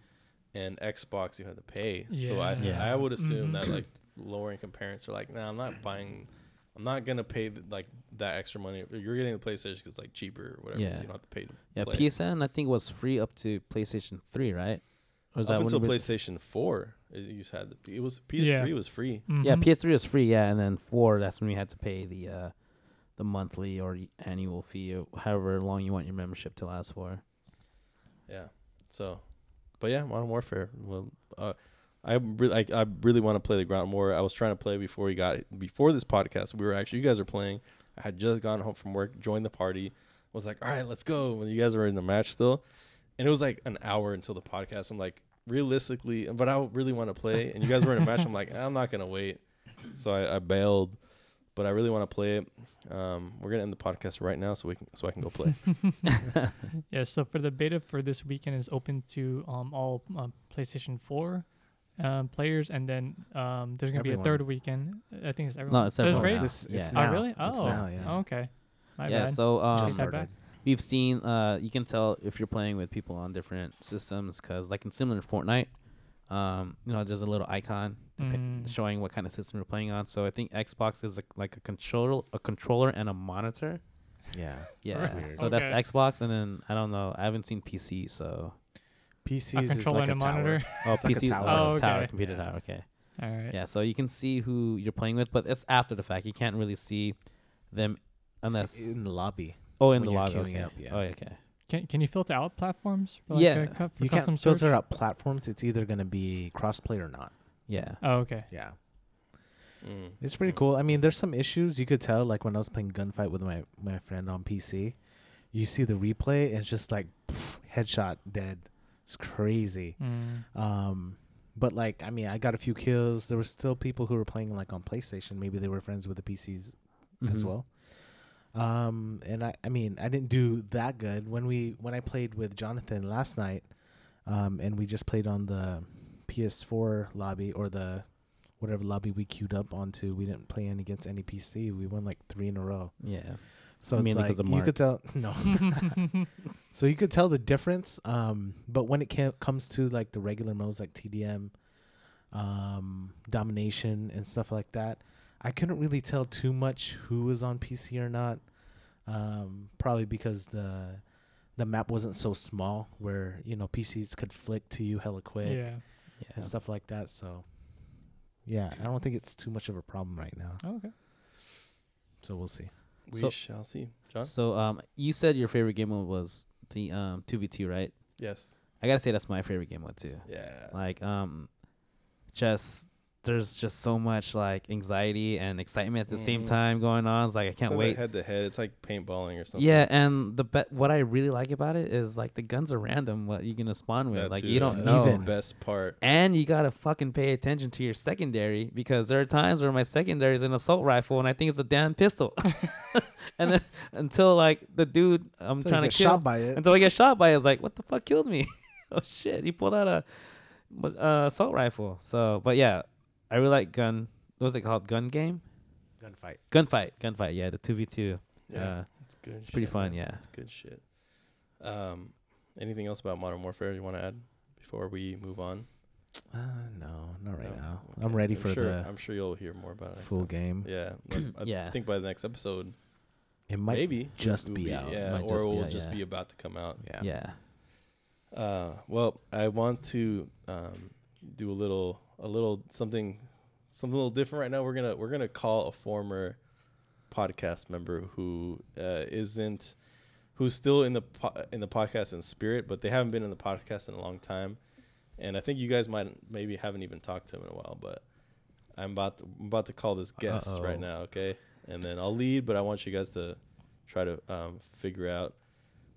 Speaker 1: and Xbox you had to pay. So I
Speaker 3: Yeah.
Speaker 4: Yeah.
Speaker 1: I would assume that like lower income parents are like, nah, I'm not buying. I'm not gonna pay th- like that extra money. You're getting the PlayStation because it's like cheaper or whatever. so
Speaker 4: Yeah.
Speaker 1: you don't have to pay. To
Speaker 4: Yeah,
Speaker 1: play.
Speaker 4: PSN I think was free up to PlayStation 3, right? Or was
Speaker 1: up
Speaker 4: that
Speaker 1: until PlayStation Four, it, you just had the, it was PS3
Speaker 3: Yeah.
Speaker 1: was free.
Speaker 4: Yeah,
Speaker 3: Mhm.
Speaker 4: PS3 was free, yeah, and then 4 that's when you had to pay the uh the monthly or annual fee or however long you want your membership to last for.
Speaker 1: Yeah. So, but yeah, Modern Warfare. Well, uh, I really, I, I really want to play the Ground War. I was trying to play before we got before this podcast. We were actually, you guys were playing. I had just gone home from work, joined the party. Was like, all right, let's go. When you guys were in the match still, and it was like an hour until the podcast. I'm like, realistically, but I really want to play. And you guys were in a match. I'm like, I'm not gonna wait. So I, I bailed, but I really want to play it. Um, we're gonna end the podcast right now, so we can, so I can go play.
Speaker 3: Yeah, so for the beta for this weekend is open to um all um, PlayStation 4 um players, and then um there's gonna be a third weekend. I think it's everyone.
Speaker 4: No, it's
Speaker 3: Oh,
Speaker 4: everyone
Speaker 3: right?
Speaker 4: now.
Speaker 2: It's, it's
Speaker 4: Yeah.
Speaker 3: Oh
Speaker 2: now.
Speaker 3: really?
Speaker 2: It's
Speaker 3: Oh,
Speaker 2: now, yeah.
Speaker 3: oh, okay. My
Speaker 4: yeah,
Speaker 3: bad.
Speaker 4: so um
Speaker 3: Just head back.
Speaker 4: we've seen uh you can tell if you're playing with people on different systems cuz like in similar to Fortnite um you know there's a little icon depi-
Speaker 3: Mm.
Speaker 4: showing what kind of system you're playing on. So I think Xbox is a, like a controller a controller and a monitor.
Speaker 2: Yeah.
Speaker 4: Yeah.
Speaker 2: weird.
Speaker 4: So that's Xbox and then I don't know. I haven't seen PC so
Speaker 2: PCs
Speaker 3: a
Speaker 2: is like
Speaker 3: and a
Speaker 2: a tower.
Speaker 3: monitor.
Speaker 4: oh
Speaker 2: It's like a
Speaker 4: PC
Speaker 2: tower.
Speaker 4: oh,
Speaker 3: Oh,
Speaker 4: tower
Speaker 3: okay.
Speaker 4: computer
Speaker 2: Yeah.
Speaker 4: tower okay.
Speaker 3: All right.
Speaker 4: Yeah, so you can see who you're playing with, but it's after the fact. You can't really see them unless
Speaker 2: in the lobby.
Speaker 4: oh in
Speaker 2: when
Speaker 4: the
Speaker 2: you're
Speaker 4: lobby. Okay.
Speaker 2: up, yeah.
Speaker 4: Oh, okay.
Speaker 3: Can can you filter out platforms? For like
Speaker 4: Yeah.
Speaker 3: a cu- for
Speaker 2: You
Speaker 3: custom
Speaker 2: can't
Speaker 3: search?
Speaker 2: filter out platforms. It's either gonna be crossplay or not.
Speaker 4: Yeah.
Speaker 3: Oh, okay.
Speaker 2: Yeah.
Speaker 1: Mm.
Speaker 2: It's pretty cool. I mean, there's some issues you could tell. Like when I was playing gunfight with my my friend on PC, you see the replay, and it's just like pff, headshot dead. It's crazy.
Speaker 3: Mm.
Speaker 2: Um, but like, I mean, I got a few kills. There were still people who were playing like on PlayStation. Maybe they were friends with the PCs as
Speaker 4: Mhm.
Speaker 2: well. Um, and I, I mean, I didn't do that good when we when I played with Jonathan last night. Um, and we just played on the PS4 lobby or the whatever lobby we queued up onto. We didn't play any against any PC. We won like three in a row.
Speaker 4: Yeah.
Speaker 2: So it's
Speaker 4: Mainly
Speaker 2: like
Speaker 4: 'cause of
Speaker 2: you could tell no. so you could tell the difference. Um, but when it ca- comes to like the regular modes like TDM, um, domination and stuff like that, I couldn't really tell too much who was on PC or not. Um, probably because the the map wasn't so small where you know PCs could flick to you hella quick
Speaker 3: yeah.
Speaker 4: Yeah.
Speaker 2: and stuff like that. So yeah, I don't think it's too much of a problem right now.
Speaker 3: Oh, okay.
Speaker 2: So we'll see.
Speaker 1: We
Speaker 4: So-
Speaker 1: shall see. John.
Speaker 4: So um you said your favorite game mode was the um 2v2, right?
Speaker 1: Yes.
Speaker 4: I got to say that's my favorite game mode too.
Speaker 1: Yeah.
Speaker 4: Like um just there's just so much like anxiety and excitement at the same
Speaker 1: Mhm.
Speaker 4: time going on. It's like I can't
Speaker 1: It's
Speaker 4: wait.
Speaker 1: head to head. It's like paintballing or something.
Speaker 4: Yeah, and the be- what I really like about it is like the guns are random. What you're gonna spawn with,
Speaker 1: That
Speaker 4: like
Speaker 1: too.
Speaker 4: you don't
Speaker 1: the
Speaker 4: know.
Speaker 2: Even.
Speaker 1: best part.
Speaker 4: And you gotta fucking pay attention to your secondary because there are times where my secondary is an assault rifle and I think it's a damn pistol. and then until like the dude I'm
Speaker 2: Until you
Speaker 4: trying to
Speaker 2: get
Speaker 4: kill,
Speaker 2: shot by it.
Speaker 4: until I get shot by, it, it's like what the fuck killed me? oh shit, he pulled out a uh, assault rifle. So, but yeah, I really like gun. What was it called? Gun game?
Speaker 2: Gunfight.
Speaker 4: Gunfight. Gunfight. Yeah, the two v two.
Speaker 1: Yeah,
Speaker 4: Yeah,
Speaker 1: it's good.
Speaker 4: it's pretty
Speaker 1: shit,
Speaker 4: fun.
Speaker 1: man.
Speaker 4: Yeah.
Speaker 1: It's good shit. Um, anything else about Modern Warfare you want to add before we move on?
Speaker 2: Uh, no, not right
Speaker 1: No?
Speaker 2: now.
Speaker 1: Okay.
Speaker 2: I'm ready for
Speaker 1: sure,
Speaker 2: the
Speaker 1: I'm sure you'll hear more about it.
Speaker 2: Full
Speaker 1: time.
Speaker 2: game.
Speaker 1: Yeah, I
Speaker 4: Yeah.
Speaker 1: think by the next episode,
Speaker 2: It might
Speaker 1: maybe
Speaker 2: just
Speaker 1: it'll
Speaker 2: be out.
Speaker 1: Yeah,
Speaker 4: Might
Speaker 1: or
Speaker 4: just
Speaker 1: it
Speaker 4: be
Speaker 1: will
Speaker 4: out,
Speaker 1: just
Speaker 4: yeah.
Speaker 1: be about to come out.
Speaker 2: Yeah.
Speaker 4: Yeah.
Speaker 1: Uh, well, I want to um, do a little, a little something, something a little different right now. We're gonna we're gonna call a former podcast member who uh, isn't, who's still in the po- in the podcast in spirit, but they haven't been in the podcast in a long time, and I think you guys might maybe haven't even talked to him in a while, but I'm about to, I'm about to call this guest right
Speaker 2: Uh-oh.
Speaker 1: now, okay? And then I'll lead, but I want you guys to try to um, figure out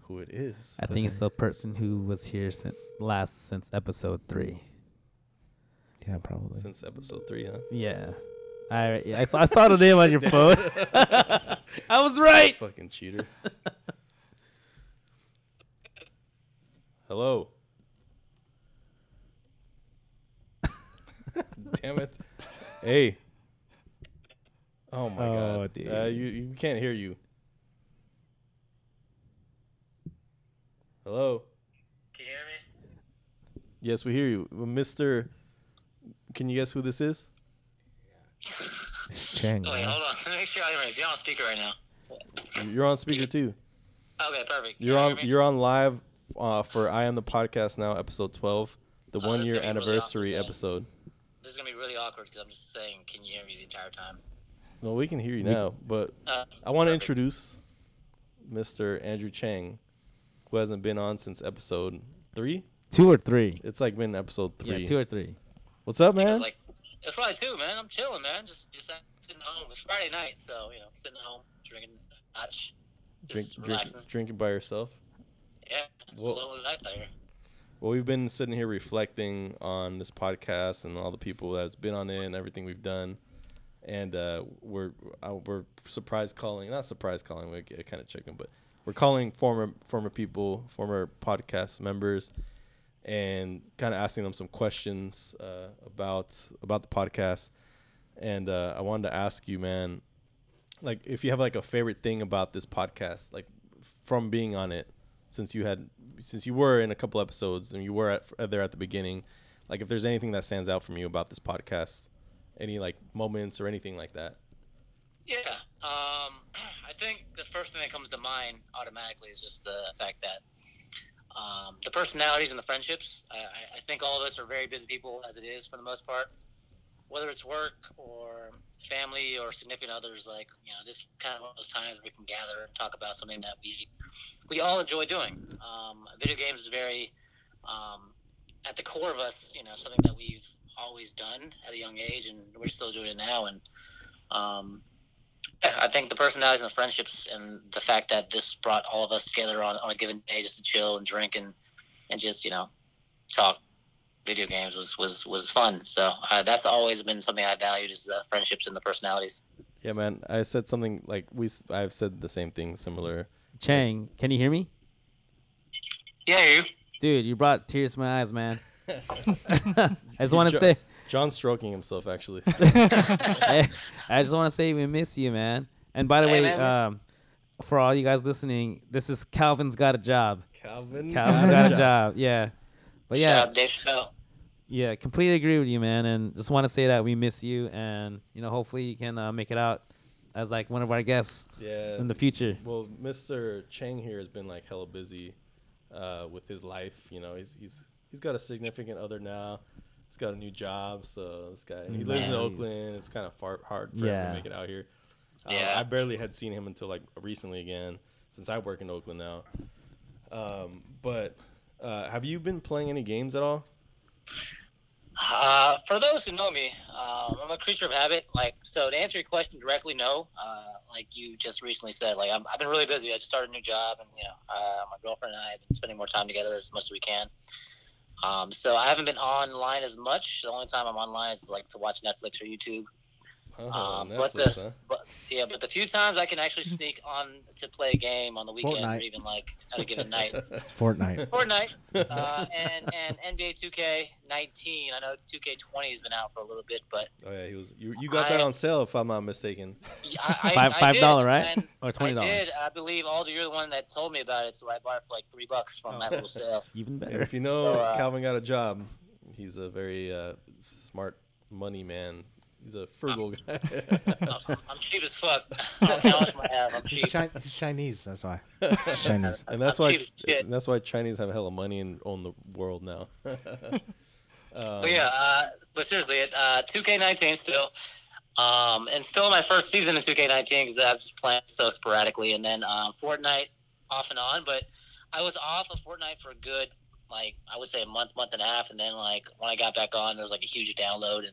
Speaker 1: who it is.
Speaker 4: I think it's the person who was here since last since episode three.
Speaker 2: Yeah, probably.
Speaker 1: since episode three, huh?
Speaker 4: Yeah. I I saw, I saw the name on your phone. I was right.
Speaker 1: Fucking cheater. Hello. Damn it. Hey. Oh my
Speaker 4: Oh,
Speaker 1: god.
Speaker 4: dude.
Speaker 1: Uh, you you can't hear you. Hello.
Speaker 5: Can you hear me?
Speaker 1: Yes, we hear you, Mister. Can you guess who this is?
Speaker 2: It's Chang.
Speaker 5: Oh, wait,
Speaker 2: right?
Speaker 5: hold on. Let me make sure I hear me. You're on speaker right now.
Speaker 1: You're on speaker too.
Speaker 5: Okay, perfect.
Speaker 1: You're on. You're on live uh, for I am the podcast now, episode twelve, the
Speaker 5: Oh,
Speaker 1: one
Speaker 5: this
Speaker 1: year
Speaker 5: is really
Speaker 1: anniversary episode.
Speaker 5: This is gonna be really awkward because I'm just saying, can you hear me the entire time?
Speaker 1: No, we can hear you
Speaker 4: We
Speaker 1: now, but
Speaker 5: Uh,
Speaker 1: I want to introduce Mr. Andrew Chang, who hasn't been on since episode three.
Speaker 4: Two or three.
Speaker 1: It's like been episode three.
Speaker 4: Yeah, two or three.
Speaker 1: What's up, man?
Speaker 5: like it's probably two, man. I'm chilling, man. Just just sitting home. It's Friday night, so you know, sitting home drinking scotch,
Speaker 1: Drink, drink, drinking by yourself.
Speaker 5: Yeah, it's
Speaker 1: Well-
Speaker 5: a lonely night out here.
Speaker 1: Well, we've been sitting here reflecting on this podcast and all the people that's been on it and everything we've done, and uh, we're uh, we're surprise calling, not surprise calling, we kind of checking, but we're calling former former people, former podcast members, and kind of asking them some questions uh, about about the podcast. And uh, I wanted to ask you, man, like if you have like a favorite thing about this podcast, like from being on it, since you had since you were in a couple episodes and you were at, there at the beginning, like if there's anything that stands out from you about this podcast, any like moments or anything like that.
Speaker 5: Yeah, um, I think the first thing that comes to mind automatically is just the fact that um, the personalities and the friendships. I, I think all of us are very busy people as it is for the most part. Whether it's work or family or significant others, like you know, this kind of one of those times we can gather and talk about something that we we all enjoy doing. Um, video games is very um, at the core of us. You know, something that we've always done at a young age, and we're still doing it now. And um, yeah, I think the personalities and the friendships and the fact that this brought all of us together on, on a given day just to chill and drink and, and just, you know, talk video games was, was, was fun. So uh, that's always been something I valued is the friendships and the personalities.
Speaker 1: Yeah, man. I said something like we. I've said the same thing similar.
Speaker 4: Chang, can you hear me?
Speaker 5: Yeah, you.
Speaker 4: Dude, you brought tears to my eyes, man. I just want to say,
Speaker 1: John's stroking himself actually.
Speaker 4: I, I just want to say we miss you, man. And by the
Speaker 5: Hey,
Speaker 4: way,
Speaker 5: man,
Speaker 4: um, for all you guys listening, this is Calvin's got a job.
Speaker 1: Calvin.
Speaker 4: Calvin's got a job. Yeah. But yeah,
Speaker 5: Shout out Dave Chappelle.
Speaker 4: yeah, completely agree with you, man. And just want to say that we miss you, and you know, hopefully you can uh, make it out as like one of our guests
Speaker 1: Yeah.
Speaker 4: in the future.
Speaker 1: Well, Mr. Chang here has been like hella busy uh, with his life. You know, he's he's he's got a significant other now. He's got a new job, so this guy he lives in Oakland. It's kind of far hard for him to make it out here. Uh,
Speaker 5: Yeah.
Speaker 1: I barely had seen him until like recently again, since I work in Oakland now. Um, but uh, have you been playing any games at all?
Speaker 5: Uh, for those who know me, um, I'm a creature of habit. Like, so to answer your question directly, no. Uh, like you just recently said, like I'm, I've been really busy. I just started a new job, and you know, uh, my girlfriend and I have been spending more time together as much as we can. Um, so I haven't been online as much. The only time I'm online is like to watch Netflix or YouTube.
Speaker 1: Oh,
Speaker 5: Um,
Speaker 1: Netflix,
Speaker 5: but the
Speaker 1: huh?
Speaker 5: but yeah, but the few times I can actually sneak on to play a game on the weekend
Speaker 2: Fortnite.
Speaker 5: or even like at a given night.
Speaker 2: Fortnite.
Speaker 5: Fortnite uh, and and NBA 2K19. I know 2K20 has been out for a little bit, but
Speaker 1: Oh yeah, he was. You, you got that on sale if I'm not mistaken.
Speaker 5: I, I,
Speaker 4: Five-
Speaker 5: I
Speaker 4: five
Speaker 5: did,
Speaker 4: dollar, right? Or twenty
Speaker 5: I
Speaker 4: dollars.
Speaker 5: did. I believe Aldo, you're the one that told me about it, so I bought it for like three bucks from
Speaker 1: Oh.
Speaker 5: that little sale.
Speaker 4: Even
Speaker 1: And
Speaker 4: better.
Speaker 1: if you know
Speaker 5: So, uh,
Speaker 1: Calvin got a job, he's a very uh, smart money man. He's a frugal guy.
Speaker 5: I'm, I'm cheap as fuck. I don't how much I have. I'm
Speaker 2: He's. Chi- he's Chinese. That's why. He's Chinese.
Speaker 1: and that's
Speaker 5: I'm
Speaker 1: why
Speaker 5: cheap as shit.
Speaker 1: and that's why Chinese have a hella money and own the world now. um,
Speaker 5: But yeah, uh, but seriously, it, uh, 2K19 still, um, and still my first season in 2K19 because I've just playing so sporadically, and then um, Fortnite off and on. But I was off of Fortnite for a good, like I would say a month, month and a half, and then like when I got back on, there was like a huge download, and, and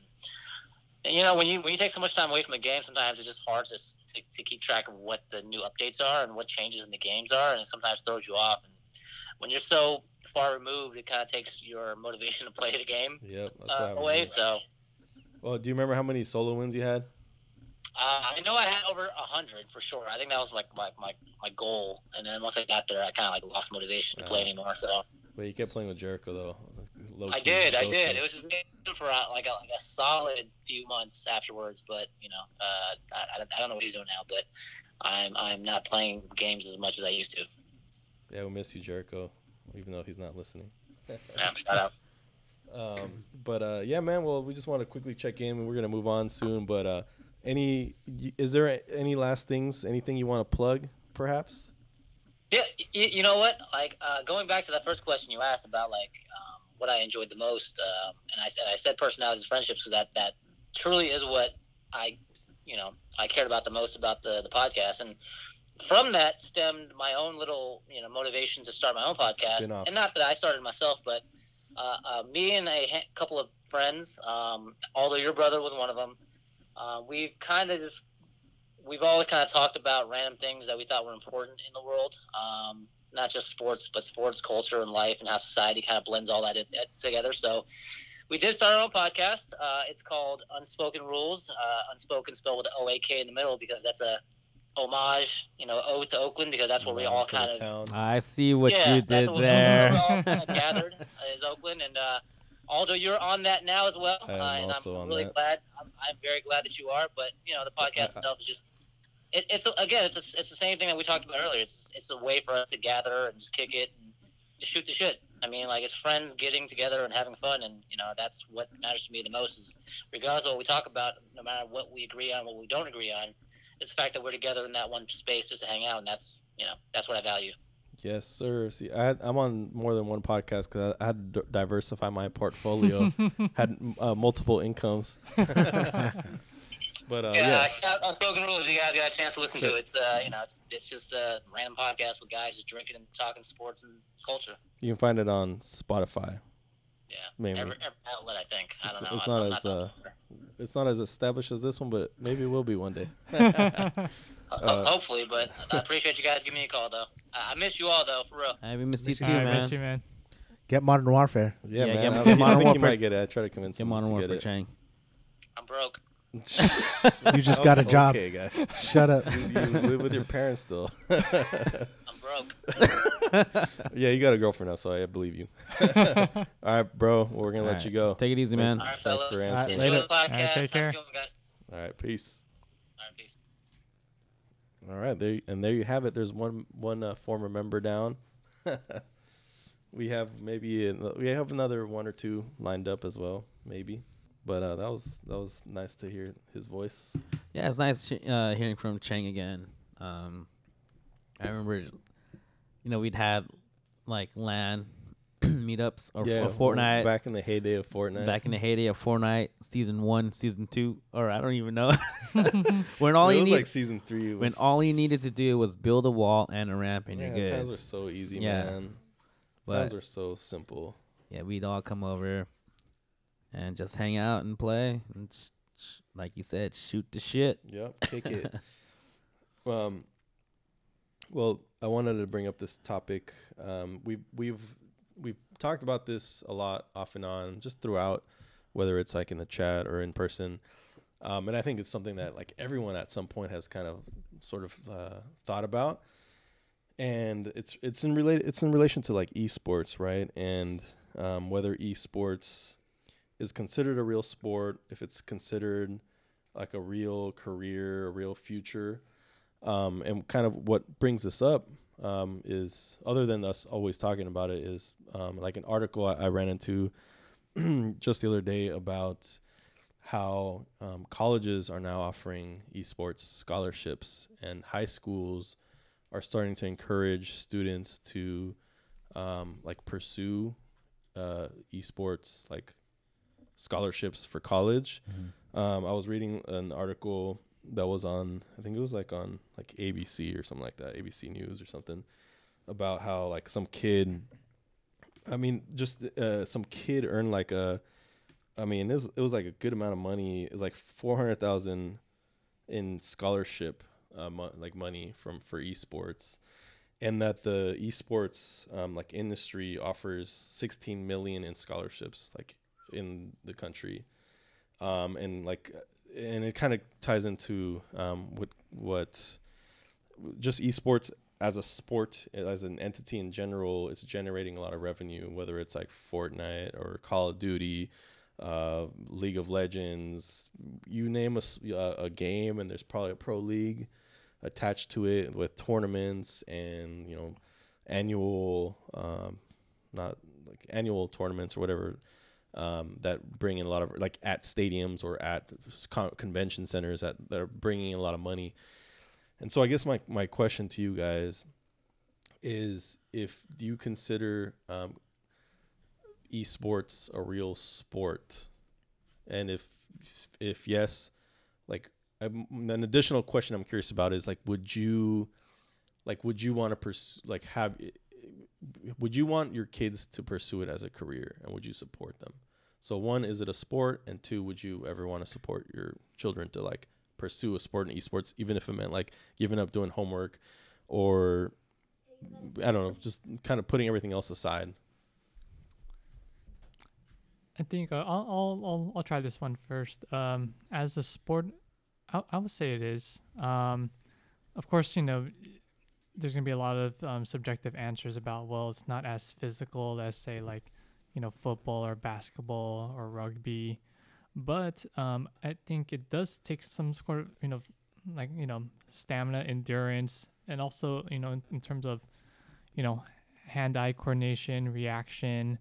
Speaker 5: you know when you when you take so much time away from a game, sometimes it's just hard to, to to keep track of what the new updates are and what changes in the games are, and it sometimes throws you off. And when you're so far removed, it kind of takes your motivation to play the game
Speaker 1: Yep. That's
Speaker 5: uh, away. So
Speaker 1: Well, do you remember how many solo wins you had?
Speaker 5: uh, I know I had over a hundred for sure. I think that was like my, my, my goal. And then once I got there, I kind of like lost motivation to play
Speaker 1: Uh,
Speaker 5: anymore. So
Speaker 1: But you kept playing with Jericho though. Low
Speaker 5: I did, I did.
Speaker 1: key.
Speaker 5: It was just for uh, like a, like a solid few months afterwards. But you know, uh, I, I don't- know what he's doing now. But I'm I'm not playing games as much as I used to.
Speaker 1: Yeah, we miss you, Jericho, even though he's not listening.
Speaker 5: Yeah, shout out.
Speaker 1: Um, but uh, yeah, man. Well, we just want to quickly check in, and we're gonna move on soon. But uh, any, is there any last things, anything you want to plug, perhaps?
Speaker 5: Yeah, you, you know what? Like uh, going back to that first question you asked about like um, what I enjoyed the most, um, and I said I said personalities and friendships because that that truly is what I, you know, I cared about the most about the the podcast, and from that stemmed my own little you know motivation to start my own podcast, and not that I started myself, but. Uh, uh, me and a ha- couple of friends, um, although your brother was one of them, uh, we've kind of just we've always kind of talked about random things that we thought were important in the world, um, not just sports, but sports, culture, and life, and how society kind of blends all that in, uh, together. So we did start our own podcast. Uh, it's called Unspoken Rules. Uh, unspoken spelled with O A K in the middle because that's a homage, you know, ode to Oakland because that's where we all kind of
Speaker 1: town.
Speaker 4: I see what
Speaker 5: yeah,
Speaker 4: you
Speaker 5: that's
Speaker 4: did
Speaker 5: what-
Speaker 4: there.
Speaker 5: That's where we all kind of gathered uh, is Oakland, and uh, Aldo, you're on that now as well,
Speaker 1: I am
Speaker 5: uh, and
Speaker 1: also
Speaker 5: I'm
Speaker 1: on
Speaker 5: really
Speaker 1: that.
Speaker 5: glad. I'm, I'm very glad that you are. But you know, the podcast
Speaker 1: I-
Speaker 5: itself is just. It, it's again, it's a, it's the same thing that we talked about earlier. It's it's a way for us to gather and just kick it and just shoot the shit. I mean, like it's friends getting together and having fun, and you know that's what matters to me the most. Is regardless of what we talk about, no matter what we agree on, what we don't agree on, it's the fact that we're together in that one space just to hang out, and that's you know that's what I value.
Speaker 1: Yes, sir. See, I had, I'm on more than one podcast because I, I had to d- diversify my portfolio, had uh, multiple incomes. but uh,
Speaker 5: yeah,
Speaker 1: yeah,
Speaker 5: shout- Unspoken Rules. You guys got a chance to listen to it. It's, uh, you know, it's it's just a random podcast with guys just drinking and talking sports and culture.
Speaker 1: you can find it on Spotify.
Speaker 5: Yeah,
Speaker 1: Mainly.
Speaker 5: every, every outlet. I think. I don't know.
Speaker 1: It's
Speaker 5: I'm-
Speaker 1: not
Speaker 5: I'm
Speaker 1: as,
Speaker 5: that
Speaker 1: uh. It's not as established as this one, but maybe it will be one day. Uh,
Speaker 5: hopefully, but I appreciate you guys giving me a call though. I, I miss you all though, for real.
Speaker 4: I we missed you
Speaker 2: Miss you
Speaker 4: too,
Speaker 3: I
Speaker 4: man.
Speaker 3: miss you, man.
Speaker 2: Get Modern Warfare.
Speaker 1: Yeah,
Speaker 4: Yeah,
Speaker 1: man.
Speaker 4: get-
Speaker 1: I,
Speaker 4: get
Speaker 1: think- I
Speaker 4: Modern
Speaker 1: think you
Speaker 4: Warfare-
Speaker 1: might get it. I try to convince
Speaker 4: Get
Speaker 1: him
Speaker 4: Modern
Speaker 1: to
Speaker 4: Warfare,
Speaker 1: get it.
Speaker 4: Chang.
Speaker 5: I'm broke.
Speaker 2: You just got a job.
Speaker 1: Okay, guy.
Speaker 2: Shut up.
Speaker 1: You, you live with your parents still.
Speaker 5: I'm broke.
Speaker 1: yeah, you got a girlfriend now, so I believe you. All right, bro. We're gonna let
Speaker 4: Alright,
Speaker 1: you go.
Speaker 4: Take it easy, man.
Speaker 5: All right,
Speaker 1: Thanks
Speaker 5: fellas.
Speaker 1: for
Speaker 2: answering.
Speaker 5: Enjoy
Speaker 2: Later.
Speaker 5: the podcast.
Speaker 3: Alright, take care.
Speaker 5: good one, guys.
Speaker 1: All right, peace.
Speaker 5: All right, peace.
Speaker 1: All right, there and there you have it. There's one one uh, former member down. we have maybe an- we have another one or two lined up as well, maybe. But uh, that was that was nice to hear his voice.
Speaker 4: Yeah, it's nice uh, hearing from Chang again. Um, I remember, you know, we'd had like LAN meetups or,
Speaker 1: yeah,
Speaker 4: or Fortnite back,
Speaker 1: back in the heyday of Fortnite.
Speaker 4: Back in the heyday of Fortnite, season one, season two, or I don't even know. when all
Speaker 1: it
Speaker 4: you
Speaker 1: was
Speaker 4: need,
Speaker 1: like season three.
Speaker 4: when all you needed to do was build a wall and a ramp, and
Speaker 1: yeah,
Speaker 4: you're good.
Speaker 1: times
Speaker 4: good.
Speaker 1: were so easy,
Speaker 4: Yeah.
Speaker 1: man.
Speaker 4: But
Speaker 1: times were so simple.
Speaker 4: yeah, we'd all come over, and just hang out and play and just sh- like you said, shoot the shit.
Speaker 1: Yep, kick it. um, well, I wanted to bring up this topic. Um, we've we've we've talked about this a lot, off and on, just throughout, whether it's like in the chat or in person. Um, and I think it's something that like everyone at some point has kind of sort of uh, thought about. And it's it's in relate it's in relation to like esports, right? And um, whether esports is considered a real sport, if it's considered like a real career, a real future. Um, and kind of what brings this up um, is, other than us always talking about it, is um, like an article I, I ran into just the other day about how um, colleges are now offering esports scholarships and high schools are starting to encourage students to um, like pursue uh, esports like scholarships for college. Um, I was reading an article that was on, I think it was like on like ABC or something like that, ABC News or something, about how like some kid, I mean, just uh, some kid earned like a, I mean, it was, it was like a good amount of money. It was like four hundred thousand in scholarship, uh, mo- like money from for esports, and that the esports um, like industry offers sixteen million in scholarships, like in the country, um, and like, and it kind of ties into um, what what just esports as a sport as an entity in general is generating a lot of revenue, whether it's like Fortnite or Call of Duty, uh, League of Legends, you name a, a game, and there's probably a pro league attached to it with tournaments and you know annual, um, not like annual tournaments or whatever um, that bring in a lot of like at stadiums or at con- convention centers that, that are bringing in a lot of money. And so I guess my, my question to you guys is if do you consider um, esports a real sport? And if if yes, like um, an additional question I'm curious about is like would you like would you want to pursue like have would you want your kids to pursue it as a career and would you support them? So one, is it a sport? And two, would you ever want to support your children to like pursue a sport in esports, even if it meant like giving up doing homework or I don't know, just kind of putting everything else aside?
Speaker 3: I think uh, I'll, I'll I'll I'll try this one first. Um, as a sport, I I would say it is. Um, of course, you know, there's gonna be a lot of um, subjective answers about well, it's not as physical as say like, you know, football or basketball or rugby, but um, I think it does take some sort of you know, like you know, stamina, endurance, and also you know in, in terms of, you know, hand-eye coordination, reaction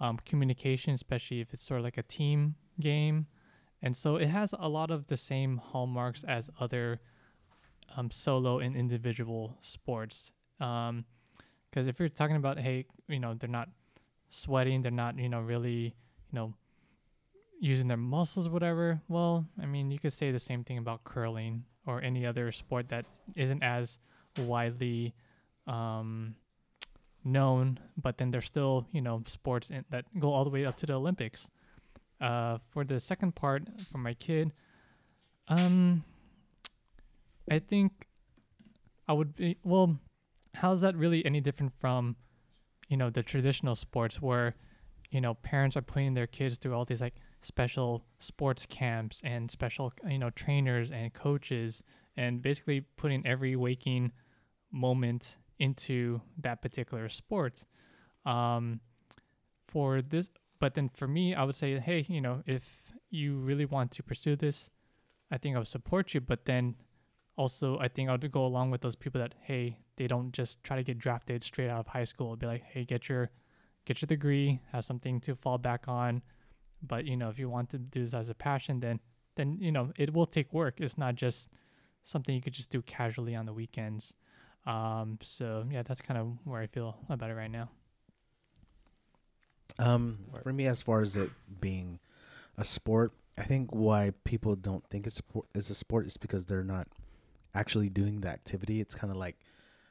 Speaker 3: um, communication, especially if it's sort of like a team game. And so it has a lot of the same hallmarks as other um, solo and individual sports. Because if you're talking about, hey, you know, they're not sweating, they're not, you know, really, you know, using their muscles, whatever. Well, I mean, you could say the same thing about curling or any other sport that isn't as widely um, known, but then there's still you know sports in, that go all the way up to the Olympics. Uh, for the second part, for my kid, um, I think I would be well. How's that really any different from, you know, the traditional sports where, you know, parents are putting their kids through all these like special sports camps and special you know trainers and coaches and basically putting every waking moment into that particular sport. Um, for this, but then for me, I would say, hey, you know, if you really want to pursue this, I think I would support you. But then also, I think I would go along with those people that, hey, they don't just try to get drafted straight out of high school. It'd Be like, hey, get your get your degree, have something to fall back on. But you know, if you want to do this as a passion, then then you know it will take work. It's not just something you could just do casually on the weekends. Um, so yeah, that's kind of where I feel about it right now.
Speaker 2: Um, for me, as far as it being a sport, I think why people don't think it's sport is a sport is because they're not actually doing the activity. It's kind of like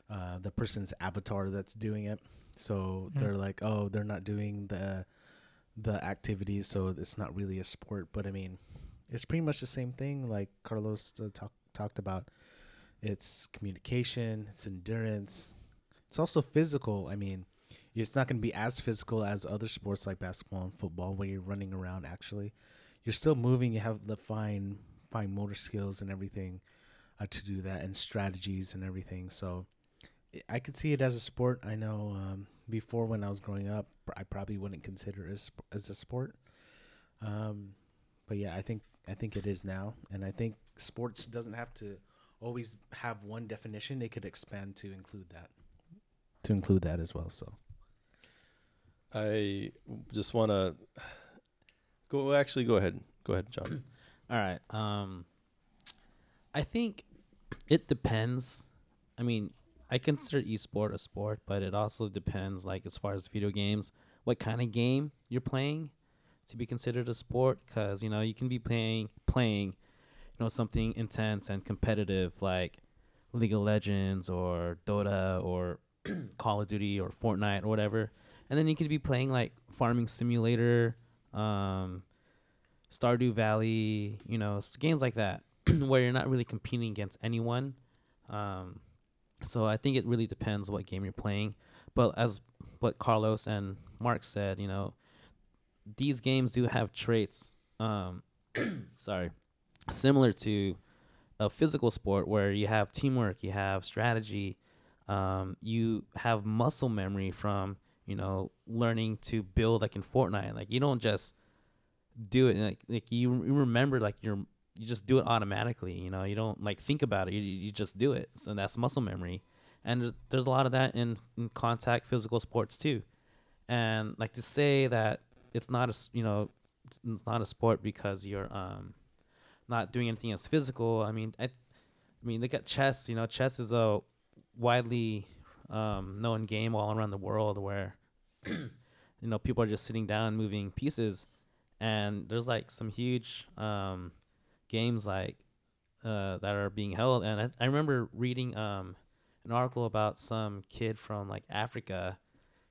Speaker 2: uh, the person's avatar that's doing it. So
Speaker 3: Mm.
Speaker 2: they're like, oh, they're not doing the the activities, so it's not really a sport. But I mean, it's pretty much the same thing. Like Carlos uh, talk, talked about, it's communication, it's endurance, it's also physical. I mean, it's not going to be as physical as other sports like basketball and football, where you're running around. Actually, you're still moving. You have the fine fine motor skills and everything uh, to do that, and strategies and everything. So I could see it as a sport. I know um, before when I was growing up, I probably wouldn't consider it as, as a sport. Um, but yeah, I think I think it is now, and I think sports doesn't have to always have one definition. They could expand to include that, to include that as well. So
Speaker 1: I just want to go. Actually, go ahead. Go ahead, John.
Speaker 4: All right. Um, I think it depends. I mean, I consider esport a sport, but it also depends, like as far as video games, what kind of game you're playing to be considered a sport. Because you know you can be playing playing, you know, something intense and competitive like League of Legends or Dota or Call of Duty or Fortnite or whatever, and then you could be playing like Farming Simulator, um, Stardew Valley, you know, games like that where you're not really competing against anyone. Um, so I think it really depends what game you're playing. But as what Carlos and Mark said, you know, these games do have traits. Um, sorry, similar to a physical sport where you have teamwork, you have strategy, um, you have muscle memory from you know learning to build like in Fortnite. Like you don't just do it like like you, remember like you're you just do it automatically. You know you don't like think about it. You you just do it. So that's muscle memory, and there's, a lot of that in, in contact physical sports too. And like to say that it's not a you know it's not a sport because you're um not doing anything as physical. I mean I, I mean look at chess. You know chess is a widely um, known game all around the world where you know people are just sitting down moving pieces and there's like some huge um, games like uh, that are being held. And I, I remember reading um, an article about some kid from like Africa.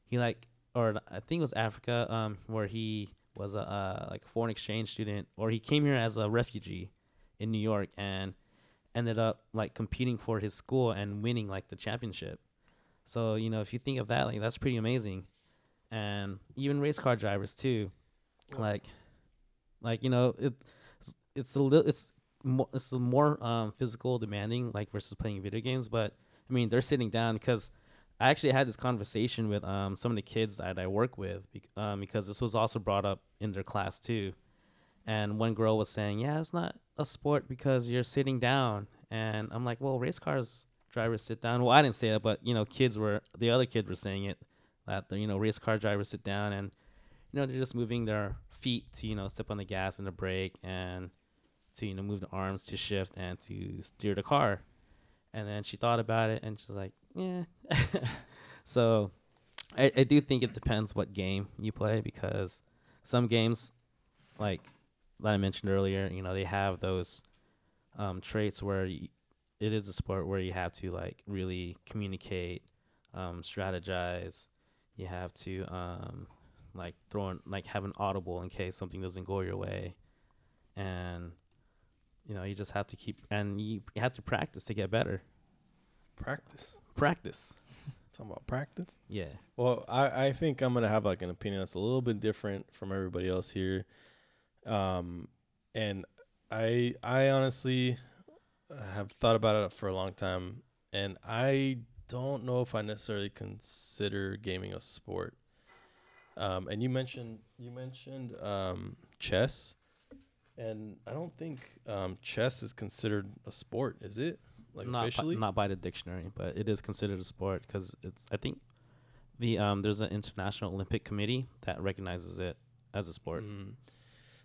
Speaker 4: He like or I think it was Africa um, where he was a uh, like a foreign exchange student or he came here as a refugee in New York and ended up like competing for his school and winning like the championship. So you know, if you think of that, like that's pretty amazing, and even race car drivers too, like, like you know, it it's a little it's more it's more um physical demanding like versus playing video games, but I mean they're sitting down because I actually had this conversation with um some of the kids that I work with um because this was also brought up in their class too, and one girl was saying, yeah, it's not a sport because you're sitting down, and I'm like, well, race cars drivers sit down. Well, I didn't say that, but you know, kids were the other kids were saying it that the you know race car drivers sit down and you know they're just moving their feet to you know step on the gas and the brake and to you know move the arms to shift and to steer the car. And then she thought about it and she's like, yeah. so I, I do think it depends what game you play because some games like that I mentioned earlier, you know, they have those um, traits where y it is a sport where you have to like really communicate, um, strategize. You have to um, like throw in, like have an audible in case something doesn't go your way, and you know you just have to keep and you, you have to practice to get better.
Speaker 1: Practice.
Speaker 4: Practice,
Speaker 1: Talking about practice.
Speaker 4: yeah.
Speaker 1: Well, I, I think I'm gonna have like an opinion that's a little bit different from everybody else here, um, and I I honestly have thought about it for a long time, and I don't know if I necessarily consider gaming a sport. Um, and you mentioned you mentioned um, chess, and I don't think um, chess is considered a sport, is it? Like
Speaker 4: not
Speaker 1: officially?
Speaker 4: By, not by the dictionary, but it is considered a sport because it's. I think the um there's an international Olympic committee that recognizes it as a sport.
Speaker 1: Mm.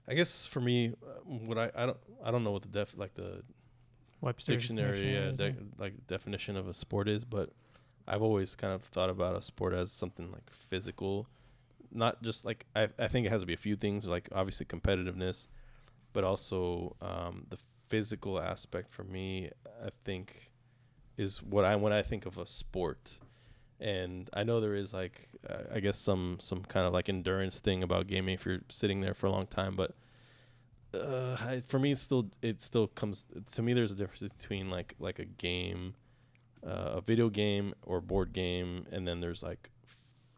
Speaker 1: I guess for me, uh, what I I don't I don't know what the def like the
Speaker 3: Webster's
Speaker 1: dictionary yeah,
Speaker 3: or
Speaker 1: de- like definition of a sport is, but I've always kind of thought about a sport as something like physical, not just like I I think it has to be a few things like obviously competitiveness, but also um, the physical aspect for me I think is what I when I think of a sport, and I know there is like uh, I guess some some kind of like endurance thing about gaming if you're sitting there for a long time, but uh, I, for me, it's still it still comes to me. There's a difference between like like a game, uh, a video game or board game, and then there's like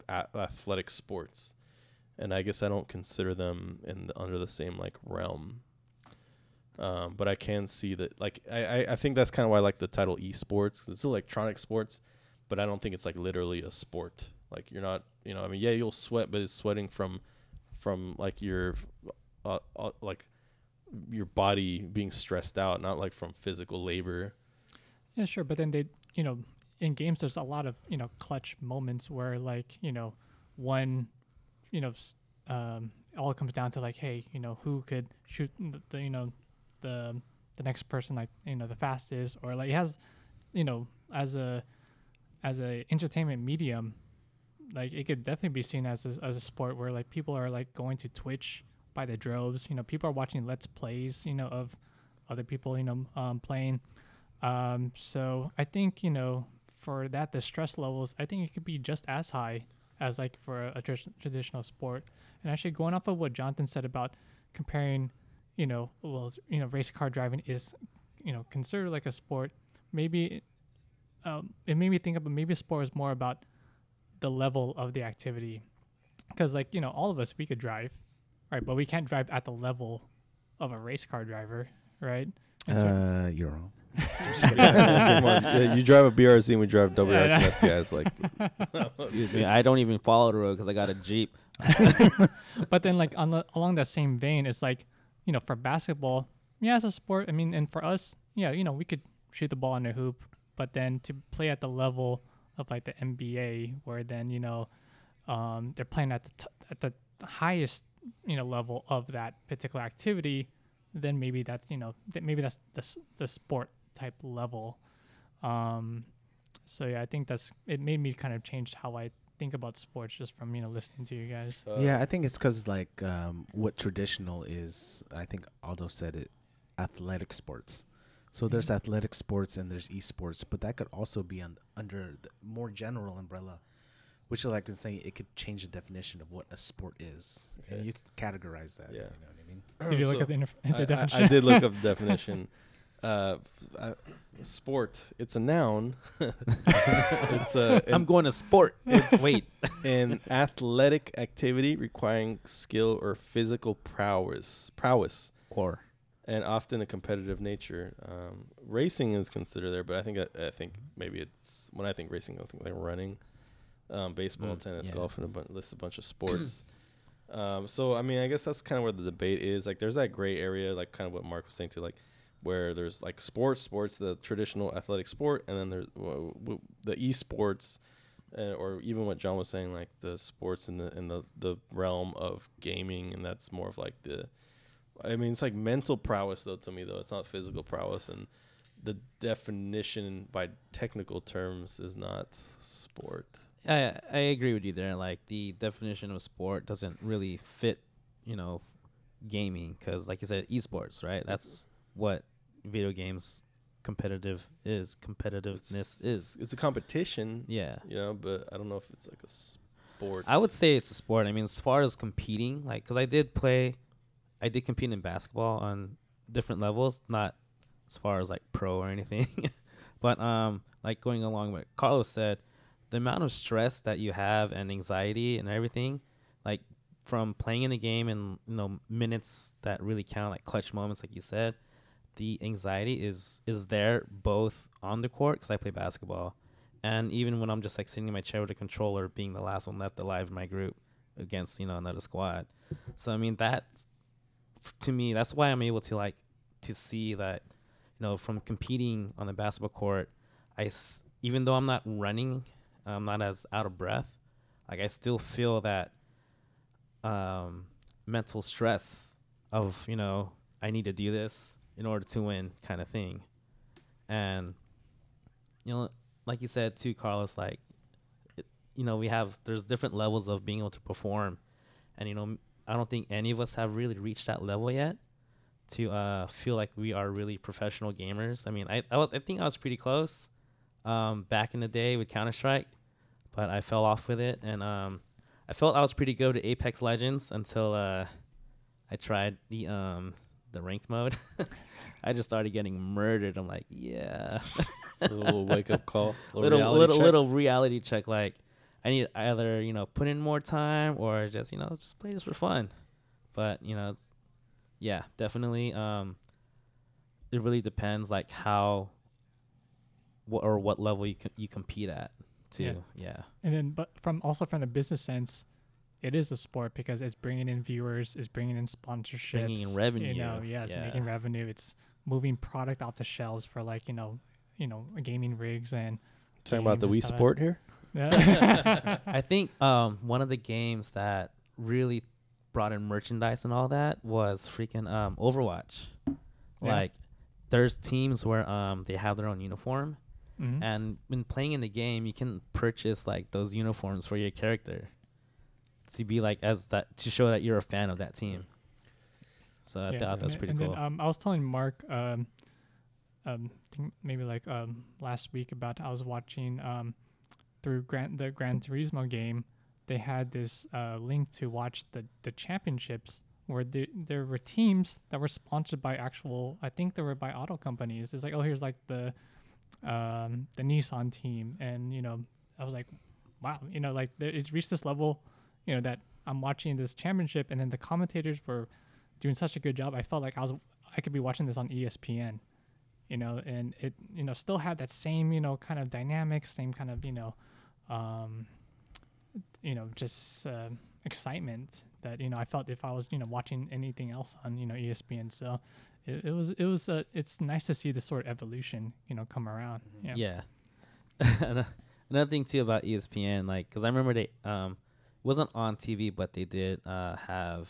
Speaker 1: f- athletic sports, and I guess I don't consider them in the, under the same like realm. Um, but I can see that like I, I, think that's kind of why I like the title esports 'cause it's electronic sports, but I don't think it's like literally a sport. Like you're not you know I mean yeah you'll sweat, but it's sweating from from like your uh, uh, like your body being stressed out, not like from physical labor.
Speaker 3: Yeah, sure. But then they, you know, in games, there's a lot of, you know, clutch moments where, like, you know, one, you know, um, all comes down to, like, hey, you know, who could shoot the you know, the, the next person, like, you know, the fastest, or like, it has, you know, as a, as a entertainment medium, like, it could definitely be seen as a, as a sport where, like, people are, like, going to Twitch by the droves. You know, people are watching Let's Plays, you know, of other people, you know, um, playing. Um, so I think you know for that the stress levels I think it could be just as high as like for a, a tr- traditional sport. And actually going off of what Jonathan said about comparing, you know, well, you know, race car driving is, you know, considered like a sport. Maybe, um, it made me think about maybe sport is more about the level of the activity, because like you know all of us we could drive, right? But we can't drive at the level of a race car driver, right? And so-
Speaker 2: Uh, you're wrong.
Speaker 1: Yeah, you drive a BRZ and we drive WRX and STIs. Like,
Speaker 4: Excuse me, I don't even follow the road because I got a Jeep.
Speaker 3: but then like on the, along that same vein it's like you know for basketball yeah it's a sport. I mean and for us yeah you know we could shoot the ball in a hoop but then to play at the level of like the nba where then you know um, they're playing at the t- at the highest you know level of that particular activity then maybe that's you know th- maybe that's the, s- the sport type level. Um, so yeah i think that's it made me kind of change how i think about sports just from you know listening to you guys
Speaker 1: uh,
Speaker 2: yeah, I think it's because like um, what traditional is. I think Aldo said it, athletic sports. So there's
Speaker 3: Mhm.
Speaker 2: athletic sports and there's esports, but that could also be on, under the more general umbrella, which like I'm saying it could change the definition of what a sport is,
Speaker 1: Okay.
Speaker 2: and you could categorize that.
Speaker 1: Yeah.
Speaker 2: you know what I mean.
Speaker 3: Did you look
Speaker 1: So,
Speaker 3: at the, interf- the
Speaker 1: I-
Speaker 3: definition?
Speaker 1: I did look up the definition. Uh, uh, sport. It's a noun. it's a
Speaker 4: I'm going to sport.
Speaker 1: It's-
Speaker 4: Wait,
Speaker 1: an athletic activity requiring skill or physical prowess. Prowess.
Speaker 4: or
Speaker 1: and often a competitive nature. Um, racing is considered there, but I think I, I think maybe it's when I think racing, I think like running, um, baseball,
Speaker 4: Mm,
Speaker 1: tennis,
Speaker 4: yeah.
Speaker 1: golf, and a bunch, list a bunch of sports. um, so I mean, I guess that's kind of where the debate is. Like, there's that gray area, like kind of what Mark was saying too, like where there's like sports, sports, the traditional athletic sport, and then there's w- w- the esports. Uh, or even what John was saying, like the sports in the in the, the realm of gaming, and that's more of like the I mean, it's like mental prowess, though, to me, though. It's not physical prowess. And the definition by technical terms is not sport.
Speaker 4: I I agree with you there. Like the definition of sport doesn't really fit, you know, gaming because, like you said, esports, right? That's what video games competitive is. Competitiveness is.
Speaker 1: It's a competition,
Speaker 4: Yeah.
Speaker 1: you know, but I don't know if it's like a sport.
Speaker 4: I would say it's a sport. I mean, as far as competing, like, because I did play, I did compete in basketball on different levels, not as far as like pro or anything, but um, like going along with Carlos said, the amount of stress that you have and anxiety and everything, like from playing in the game and you know minutes that really count, like clutch moments, like you said, the anxiety is is there both on the court because I play basketball and even when I'm just like sitting in my chair with a controller, being the last one left alive in my group against you know another squad. So I mean that to me, that's why I'm able to like to see that you know from competing on the basketball court, I s- even though I'm not running, I'm not as out of breath. Like I still feel that um, mental stress of you know I need to do this in order to win kind of thing, and you know like you said too, Carlos, like, it, you know, we have there's different levels of being able to perform, and you know, I don't think any of us have really reached that level yet to uh, feel like we are really professional gamers. I mean, I I, was, I think I was pretty close um, back in the day with Counter Strike, but I fell off with it, and um, I felt I was pretty good at Apex Legends until uh, I tried the um the ranked mode. I just started getting murdered. I'm like, yeah,
Speaker 1: A little wake up call. Little,
Speaker 4: little
Speaker 1: reality
Speaker 4: little
Speaker 1: check.
Speaker 4: little reality check. Like, I need either you know put in more time or just you know just play this for fun. But you know, it's, yeah, definitely. Um, it really depends like how, what or what level you co- you compete at too.
Speaker 3: Yeah.
Speaker 4: yeah.
Speaker 3: And then, but from also from the business sense, it is a sport because it's bringing in viewers, it's bringing in sponsorships,
Speaker 4: bringing in revenue,
Speaker 3: You know, yeah, it's
Speaker 4: yeah.
Speaker 3: making revenue. It's moving product off the shelves for like you know, you know, gaming rigs and.
Speaker 1: Talking about the Wii
Speaker 3: and stuff.
Speaker 1: Sport here.
Speaker 3: Yeah.
Speaker 4: I think um one of the games that really brought in merchandise and all that was freaking um Overwatch.
Speaker 3: Yeah.
Speaker 4: Like there's teams where um they have their own uniform
Speaker 3: Mhm.
Speaker 4: and when playing in the game you can purchase like those uniforms for your character to be like as that to show that you're a fan of that team. So I
Speaker 3: Yeah.
Speaker 4: thought that's pretty
Speaker 3: and
Speaker 4: cool.
Speaker 3: Then, um, I was telling Mark, um, um, think maybe like um last week about I was watching um through Gran the Gran Turismo game. They had this uh link to watch the the championships where the, there were teams that were sponsored by actual. I think they were by auto companies. It's like oh here's like the um the Nissan team, and you know I was like wow you know like it's reached this level you know that I'm watching this championship, and then the commentators were doing such a good job. I felt like I was I could be watching this on E ESPN, you know, and it you know still had that same you know kind of dynamic, same kind of you know, um, you know just uh, excitement that you know I felt if I was you know watching anything else on you know E ESPN. So it, it was it was uh, it's nice to see this sort of evolution you know come around. Yeah.
Speaker 4: Yeah. Another thing too about E ESPN, like, cause I remember they um wasn't on TV, but they did uh have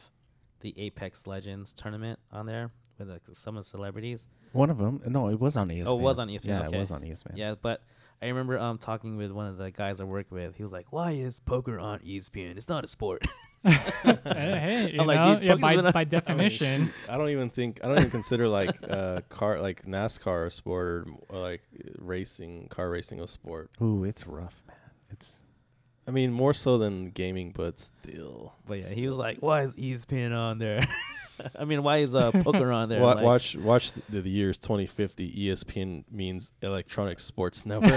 Speaker 4: the Apex Legends tournament on there with like some of the celebrities.
Speaker 2: One of them. No, it was on ESPN.
Speaker 4: Oh, it was on ESPN,
Speaker 2: Yeah,
Speaker 4: okay.
Speaker 2: it was on ESPN.
Speaker 4: Yeah, but I remember um talking with one of the guys I work with. He was like, "Why is poker on ESPN? It's not a sport."
Speaker 3: hey, hey, you
Speaker 4: I'm like,
Speaker 3: know,
Speaker 4: dude,
Speaker 3: yeah,
Speaker 4: poker's
Speaker 3: by, by definition,
Speaker 1: I don't even think I don't even consider like uh car like NASCAR a sport or, or like racing car racing a sport.
Speaker 2: Ooh, it's rough, man. It's
Speaker 1: I mean more so than gaming, but still.
Speaker 4: But yeah, he was like, "Why is ESPN on there?" I mean, why is uh poker on there?
Speaker 1: Wa-
Speaker 4: Like,
Speaker 1: watch watch the, the years 2050. ESPN means Electronic Sports Network.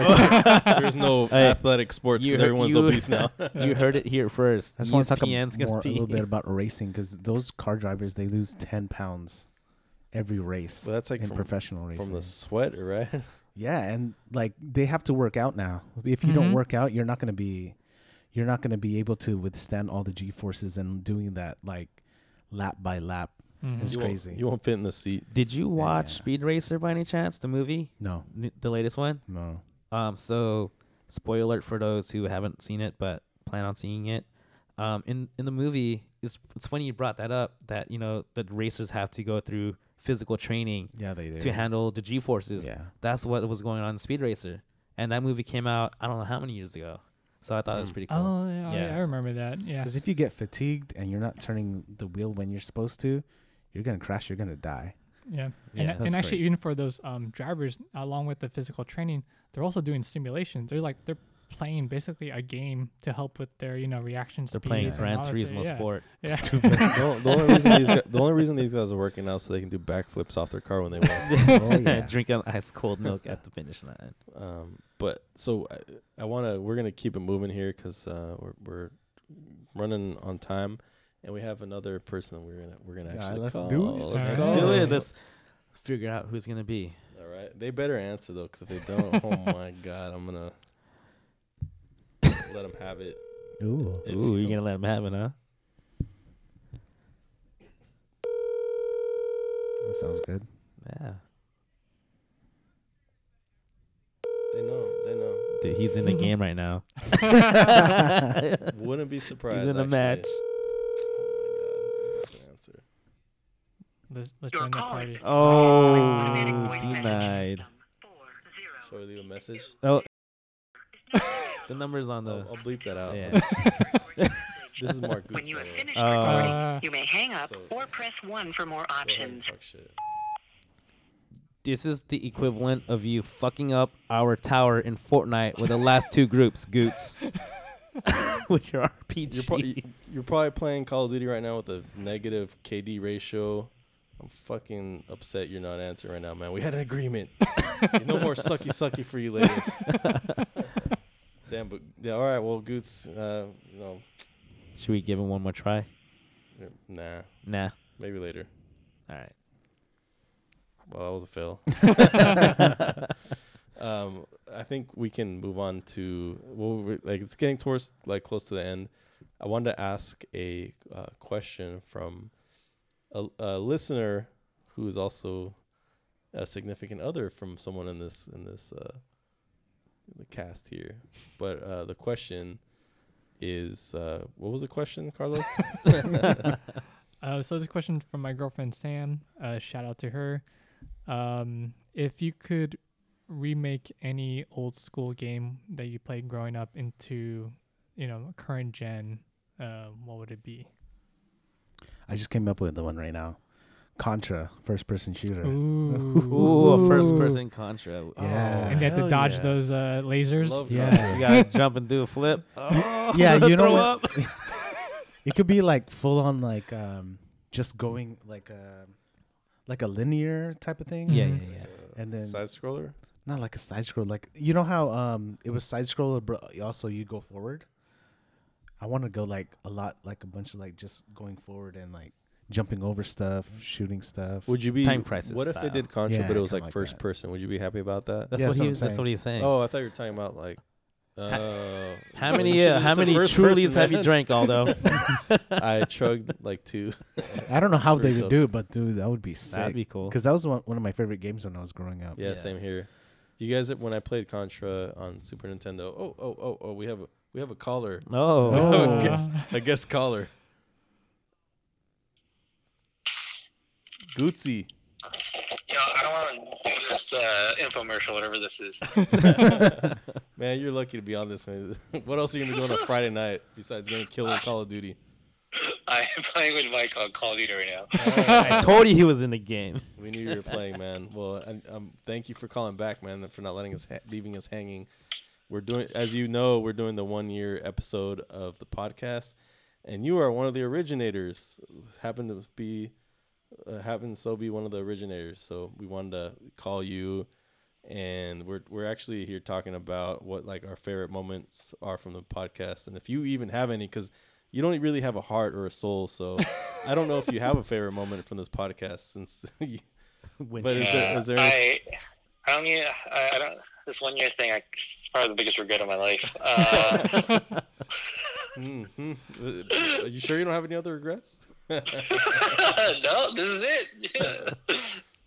Speaker 1: There's no
Speaker 4: Hey,
Speaker 1: athletic sports because everyone's
Speaker 4: you-
Speaker 1: obese now.
Speaker 4: you heard it here first.
Speaker 2: I just want to talk a, more, a little bit about racing because those car drivers they lose ten pounds every race
Speaker 1: Well, that's like
Speaker 2: in
Speaker 1: from-
Speaker 2: professional racing.
Speaker 1: From the sweat, right?
Speaker 2: yeah, and like they have to work out now. If you don't
Speaker 3: Mhm.
Speaker 2: work out, you're not gonna be, you're not gonna be able to withstand all the G forces and doing that like lap by lap.
Speaker 3: Mhm.
Speaker 2: It's
Speaker 1: you won't-
Speaker 2: crazy.
Speaker 1: you won't fit in the seat.
Speaker 4: Did you watch
Speaker 2: yeah.
Speaker 4: Speed Racer by any chance? The movie,
Speaker 2: No,
Speaker 4: N- the latest one.
Speaker 2: no.
Speaker 4: Um, so spoiler alert for those who haven't seen it but plan on seeing it. Um, in in the movie, it's it's funny you brought that up. That you know the racers have to go through physical training
Speaker 2: Yeah, they do.
Speaker 4: to handle the G forces.
Speaker 2: Yeah.
Speaker 4: That's what was going on in Speed Racer, and that movie came out I don't know how many years ago. So I thought it was
Speaker 1: Mm.
Speaker 4: pretty cool.
Speaker 3: Oh, yeah, I-
Speaker 4: Yeah.
Speaker 3: I, remember that. Yeah.
Speaker 2: Because if you get fatigued and you're not turning the wheel when you're supposed to, you're gonna crash. You're gonna die.
Speaker 3: Yeah,
Speaker 4: Yeah.
Speaker 3: and, and actually,
Speaker 2: crazy.
Speaker 3: even for those um, drivers, along with the physical training, they're also doing simulations. They're like they're playing basically a game to help with their you know reaction
Speaker 4: They're
Speaker 3: speeds.
Speaker 4: playing
Speaker 3: and
Speaker 4: Gran
Speaker 3: all that
Speaker 4: Turismo
Speaker 3: shit.
Speaker 4: Sport.
Speaker 3: Yeah.
Speaker 1: the, o- the only reason these guys, the only reason these guys are working out so they can do backflips off their car when they win.
Speaker 2: Oh, yeah.
Speaker 4: Drinking ice cold milk at the finish line.
Speaker 1: Um, but so I, I want to. We're gonna keep it moving here because uh, we're we're running on time, and we have another person we're gonna we're gonna
Speaker 2: Yeah,
Speaker 1: actually
Speaker 2: let's
Speaker 1: call.
Speaker 2: do it.
Speaker 4: Let's
Speaker 3: All
Speaker 4: do it. Let's figure out who's gonna be.
Speaker 1: All right, they better answer though, because if they don't, oh my god, I'm gonna let him have it.
Speaker 2: Ooh.
Speaker 1: If
Speaker 4: Ooh,
Speaker 1: you
Speaker 4: you're gonna let him have it, huh?
Speaker 2: That sounds good.
Speaker 4: Yeah.
Speaker 1: They know. They know.
Speaker 4: Dude, he's in the game right now.
Speaker 1: Wouldn't be surprised.
Speaker 4: He's in a match.
Speaker 1: Oh my god, that's an answer.
Speaker 3: Let's let's join the party.
Speaker 4: Oh,
Speaker 6: Automatic
Speaker 4: denied.
Speaker 6: message system, four, zero,
Speaker 1: Shall we leave a message?
Speaker 4: Oh, the number's on
Speaker 1: I'll,
Speaker 4: the.
Speaker 1: I'll bleep that out.
Speaker 4: Yeah.
Speaker 1: This is Mark
Speaker 6: When you have finished
Speaker 4: Uh,
Speaker 6: recording,
Speaker 3: Uh,
Speaker 6: you may hang up
Speaker 1: So-
Speaker 6: or press one for more
Speaker 1: Go ahead and
Speaker 6: options.
Speaker 1: talk shit.
Speaker 4: This is the equivalent of you fucking up our tower in Fortnite with the last two groups, Goots. with your RPG.
Speaker 1: You're, pro- you're probably playing Call of Duty right now with a negative KD ratio. I'm fucking upset you're not answering right now, man. We had an agreement. no more sucky sucky for you later. Damn, but yeah, all right. Well, Goots, uh, you know,
Speaker 4: Should we give him one more try?
Speaker 1: nah,
Speaker 4: Nah.
Speaker 1: maybe later.
Speaker 4: All right.
Speaker 1: Well, that was a fail. um, I think we can move on to well, we- like it's getting towards like close to the end. I wanted to ask a uh, question from a, a listener who is also a significant other from someone in this in this uh, the cast here. But uh, the question is, uh, what was the question, Carlos?
Speaker 3: Uh, so this question from my girlfriend Sam. Uh, shout out to her. Um, if you could remake any old school game that you played growing up into, you know, current gen, uh, what would it be?
Speaker 2: I just came up with the one right now. Contra, first person shooter.
Speaker 3: Ooh,
Speaker 4: Ooh, a first person Contra.
Speaker 2: Yeah.
Speaker 3: and you have to dodge
Speaker 1: yeah.
Speaker 3: those uh, lasers.
Speaker 1: Love
Speaker 2: Yeah.
Speaker 4: You gotta jump and do a flip. Oh,
Speaker 2: Yeah, you know what? It could be like full on like um just going like a like a linear type of thing.
Speaker 4: Yeah, yeah, yeah.
Speaker 2: And then
Speaker 1: side scroller.
Speaker 2: not like a side scroll. Like you know how um it was side scroller, but also you go forward. I want to go like a lot, like a bunch of like just going forward and like jumping over stuff, shooting stuff.
Speaker 1: Would you be
Speaker 4: Time Crisis
Speaker 1: What if they did Contra,
Speaker 2: Yeah,
Speaker 1: but it was like
Speaker 2: like
Speaker 1: first
Speaker 2: that.
Speaker 1: person? Would you be happy about that?
Speaker 4: That's
Speaker 2: Yeah,
Speaker 4: what
Speaker 2: that's what
Speaker 4: he.
Speaker 2: I'm
Speaker 4: was- That's
Speaker 2: saying.
Speaker 4: what he's saying.
Speaker 1: Oh, I thought you were talking about like. Uh,
Speaker 4: how many?
Speaker 1: you should've
Speaker 4: Uh, how many Trulies have you
Speaker 1: man.
Speaker 4: drank, Aldo?
Speaker 1: I chugged like two.
Speaker 2: I don't know how they would do it, but dude, that would be sick.
Speaker 4: That'd be cool.
Speaker 2: Because that was one, one of my favorite games when I was growing up.
Speaker 1: Yeah,
Speaker 4: Yeah.
Speaker 1: same here. You guys, when I played Contra on Super Nintendo, oh, oh, oh, oh, we have a we have a caller,
Speaker 4: Oh.
Speaker 2: Oh.
Speaker 1: a guest, a guest caller. Gootsy.
Speaker 5: You know, I don't want to do this uh, infomercial, whatever this is.
Speaker 1: Man, you're lucky to be on this, man. what else are you gonna be doing on a Friday night besides getting killed in Call of Duty?
Speaker 5: I am playing with Mike on Call of Duty right now.
Speaker 4: I told you he was in the game.
Speaker 1: We knew you were playing, man. Well, and um, thank you for calling back, man, for not letting us ha- leaving us hanging. We're doing, as you know, we're doing the one year episode of the podcast, and you are one of the originators. Happened to be, uh, happen so be one of the originators. So we wanted to call you, and we're we're actually here talking about what like our favorite moments are from the podcast, and if you even have any, because you don't really have a heart or a soul. So I don't know if you have a favorite moment from this podcast since. you,
Speaker 4: When
Speaker 1: But is there-
Speaker 5: Uh,
Speaker 1: is there-
Speaker 5: I, I don't need. I, I don't. This one year thing, I, it's probably the biggest regret of my life. Uh,
Speaker 1: hmm Are you sure you don't have any other regrets?
Speaker 5: no, this is it.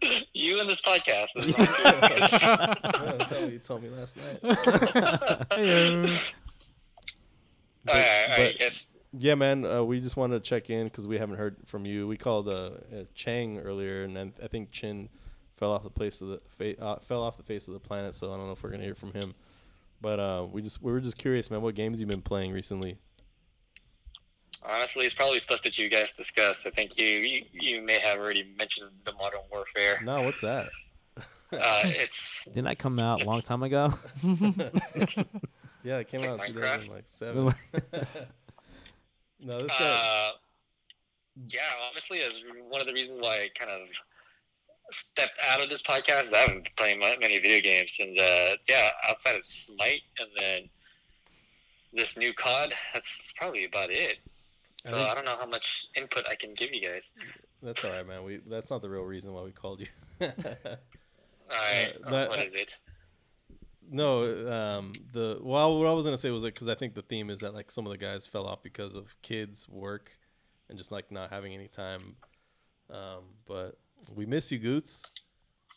Speaker 5: you and this podcast. This is my two regrets.
Speaker 1: Yeah, that's what you told me last night.
Speaker 3: Heyo.
Speaker 5: All right, all right,
Speaker 1: but-
Speaker 5: yes.
Speaker 1: Yeah, man. Uh, we just wanted to check in because we haven't heard from you. We called uh, uh, Chang earlier, and then I think Chin fell off the place of the fa- uh, fell off the face of the planet. So I don't know if we're gonna hear from him. But uh, we just we were just curious, man. What games you been playing recently?
Speaker 5: Honestly, it's probably stuff that you guys discussed. I think you you, you may have already mentioned the Modern Warfare.
Speaker 1: No, what's that?
Speaker 5: Uh, it's
Speaker 4: Didn't that come out a long time ago?
Speaker 1: Yeah, it came
Speaker 5: Like
Speaker 1: out in
Speaker 5: Minecraft?
Speaker 1: 2007. no, this guy.
Speaker 5: uh, yeah. Honestly, is one of the reasons why I kind of stepped out of this podcast. I haven't been playing many video games, and uh, yeah, outside of Smite and then this new COD, that's probably about it.
Speaker 1: I
Speaker 5: So
Speaker 1: think-
Speaker 5: I don't know how much input I can give you guys.
Speaker 1: That's all right, man. We that's not the real reason why we called you.
Speaker 5: All right,
Speaker 1: Uh, but-
Speaker 5: what is it?
Speaker 1: no, um, the well, what I was gonna say was like because I think the theme is that like some of the guys fell off because of kids, work, and just like not having any time. Um, but we miss you, Goots.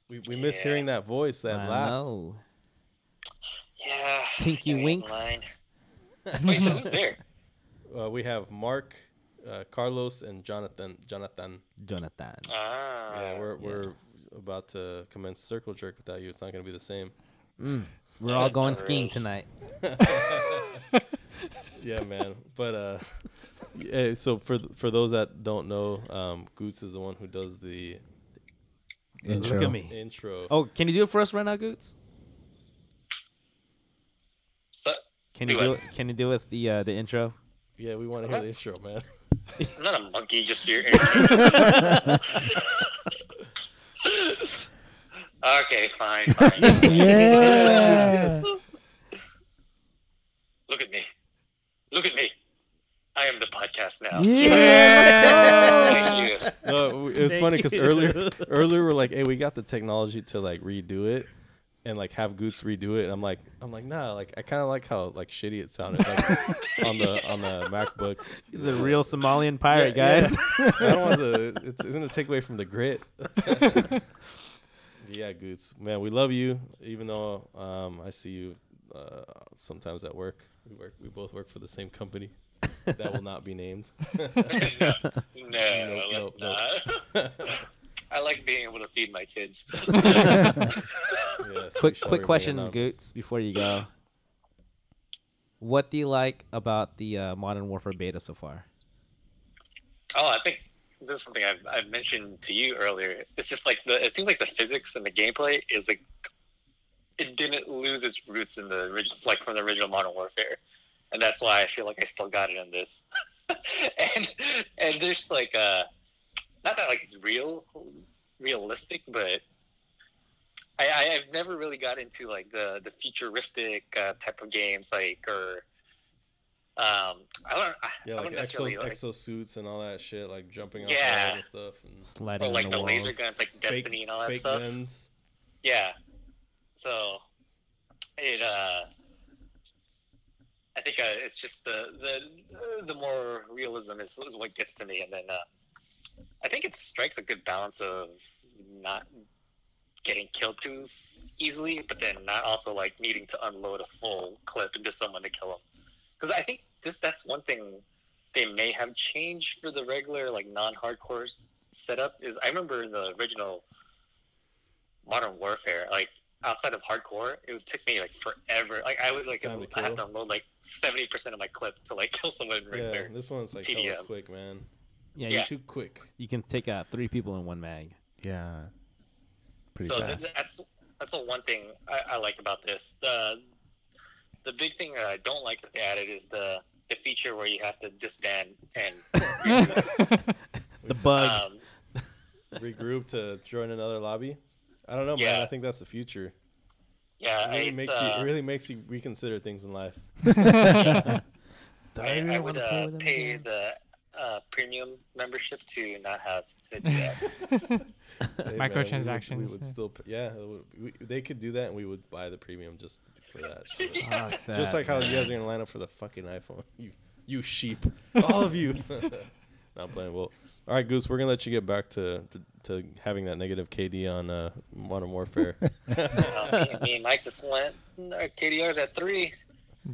Speaker 1: We we miss hearing that voice, that
Speaker 4: I
Speaker 1: laugh.
Speaker 4: know.
Speaker 5: Yeah.
Speaker 4: Tinky
Speaker 5: get me in
Speaker 4: Winks.
Speaker 5: Wait, so who's there?
Speaker 1: Uh, we have Mark, uh, Carlos, and Jonathan. Jonathan.
Speaker 4: Jonathan.
Speaker 5: Ah.
Speaker 1: yeah, we're
Speaker 4: yeah.
Speaker 1: we're about to commence circle jerk without you. It's not gonna be the same.
Speaker 4: Mm. We're all going skiing tonight.
Speaker 1: yeah, man. But uh, yeah, so for for those that don't know, um, Goots is the one who does the
Speaker 2: Intro.
Speaker 4: Look at me.
Speaker 1: Intro.
Speaker 4: Oh, can you do it for us right now, Goots?
Speaker 7: So,
Speaker 4: Can you
Speaker 7: Do
Speaker 4: do
Speaker 7: it.
Speaker 4: it? Can you do us the uh, the intro?
Speaker 1: Yeah, we want to hear the intro, man.
Speaker 7: I'm not a monkey, just your. okay, fine, fine.
Speaker 2: Yeah.
Speaker 7: Look at me. Look at me. I am the podcast now.
Speaker 2: Yeah.
Speaker 7: Thank you.
Speaker 1: No, it was
Speaker 4: Thank
Speaker 1: funny because earlier, earlier we're like, "Hey, we got the technology to like redo it, and like have Goots redo it." And I'm like, I'm like, nah, like I kind of like how like shitty it sounded like, on the on the MacBook.
Speaker 4: He's a real Somalian pirate,
Speaker 1: Yeah,
Speaker 4: guys.
Speaker 1: yeah. I don't want to. It's, it's gonna take away from the grit. yeah, Goots, man, we love you. Even though um, I see you uh, sometimes at work. We work. We both work for the same company. that will not be named.
Speaker 7: no, no,
Speaker 1: nope,
Speaker 7: let's not. I like being able to feed my kids.
Speaker 1: Yes,
Speaker 4: quick
Speaker 1: shall
Speaker 4: quick question,
Speaker 1: anonymous.
Speaker 4: Goots, before you go. What do you like about the uh, Modern Warfare beta so far?
Speaker 7: Oh, I think this is something I've, I've mentioned to you earlier. It's just like the it seems like the physics and the gameplay is like it didn't lose its roots in the original, like from the original Modern Warfare, and that's why I feel like I still got it in this. and and there's like uh, not that like it's real, realistic, but. I, I, I've never really got into like the the futuristic uh, type of games, like or um, I don't, I,
Speaker 1: Yeah,
Speaker 7: I
Speaker 1: like
Speaker 7: wouldn't
Speaker 1: exo,
Speaker 7: necessarily like,
Speaker 1: exosuits and all that shit, like jumping off
Speaker 7: Yeah.
Speaker 1: and stuff, and
Speaker 4: Sliding
Speaker 7: or like
Speaker 4: on
Speaker 7: the
Speaker 4: the
Speaker 7: laser guns, like
Speaker 1: fake,
Speaker 7: Destiny and all that
Speaker 1: fake
Speaker 7: stuff.
Speaker 1: guns.
Speaker 7: Yeah. So it uh I think uh, it's just the the the more realism is, is what gets to me and then uh I think it strikes a good balance of not getting killed too easily but then not also like needing to unload a full clip into someone to kill them. Cuz I think this that's one thing they may have changed for the regular like non-hardcore setup is I remember in the original Modern Warfare, like outside of hardcore, it would take me like forever. Like I would like I have to unload like seventy percent of my clip to like kill someone right
Speaker 1: Yeah,
Speaker 7: there.
Speaker 1: this one's like
Speaker 7: TDM.
Speaker 1: quick, man.
Speaker 4: Yeah,
Speaker 7: Yeah.
Speaker 4: You,
Speaker 1: Too quick.
Speaker 4: you can take out three people in one mag.
Speaker 2: Yeah. Pretty
Speaker 7: so
Speaker 2: fast.
Speaker 7: th- that's that's the one thing I, I like about this. The the big thing that I don't like that they added is the the feature where you have to disband and
Speaker 4: The bug.
Speaker 7: um,
Speaker 1: Regroup to join another lobby. I don't know, man. I think that's the future.
Speaker 7: yeah,
Speaker 1: It really makes
Speaker 7: uh,
Speaker 1: you. It really makes you reconsider things in life.
Speaker 4: Do
Speaker 7: I,
Speaker 4: really
Speaker 7: I would uh, pay
Speaker 4: again?
Speaker 7: the uh, premium membership to not have to do that.
Speaker 1: Hey, man, we would-
Speaker 3: Microtransactions,
Speaker 1: We would,
Speaker 3: yeah.
Speaker 1: still. p- Yeah, it would- we, they could do that, and we would buy the premium just for that. shit.
Speaker 4: Fuck
Speaker 1: Just like how you guys are gonna line up for the fucking iPhone. You, you sheep, all of you. no, I'm playing. Well, all right, Goose. We're gonna let you get back to to, to having that negative KD on uh, Modern Warfare.
Speaker 7: Uh, me, me and Mike just went. Our KDR's at three.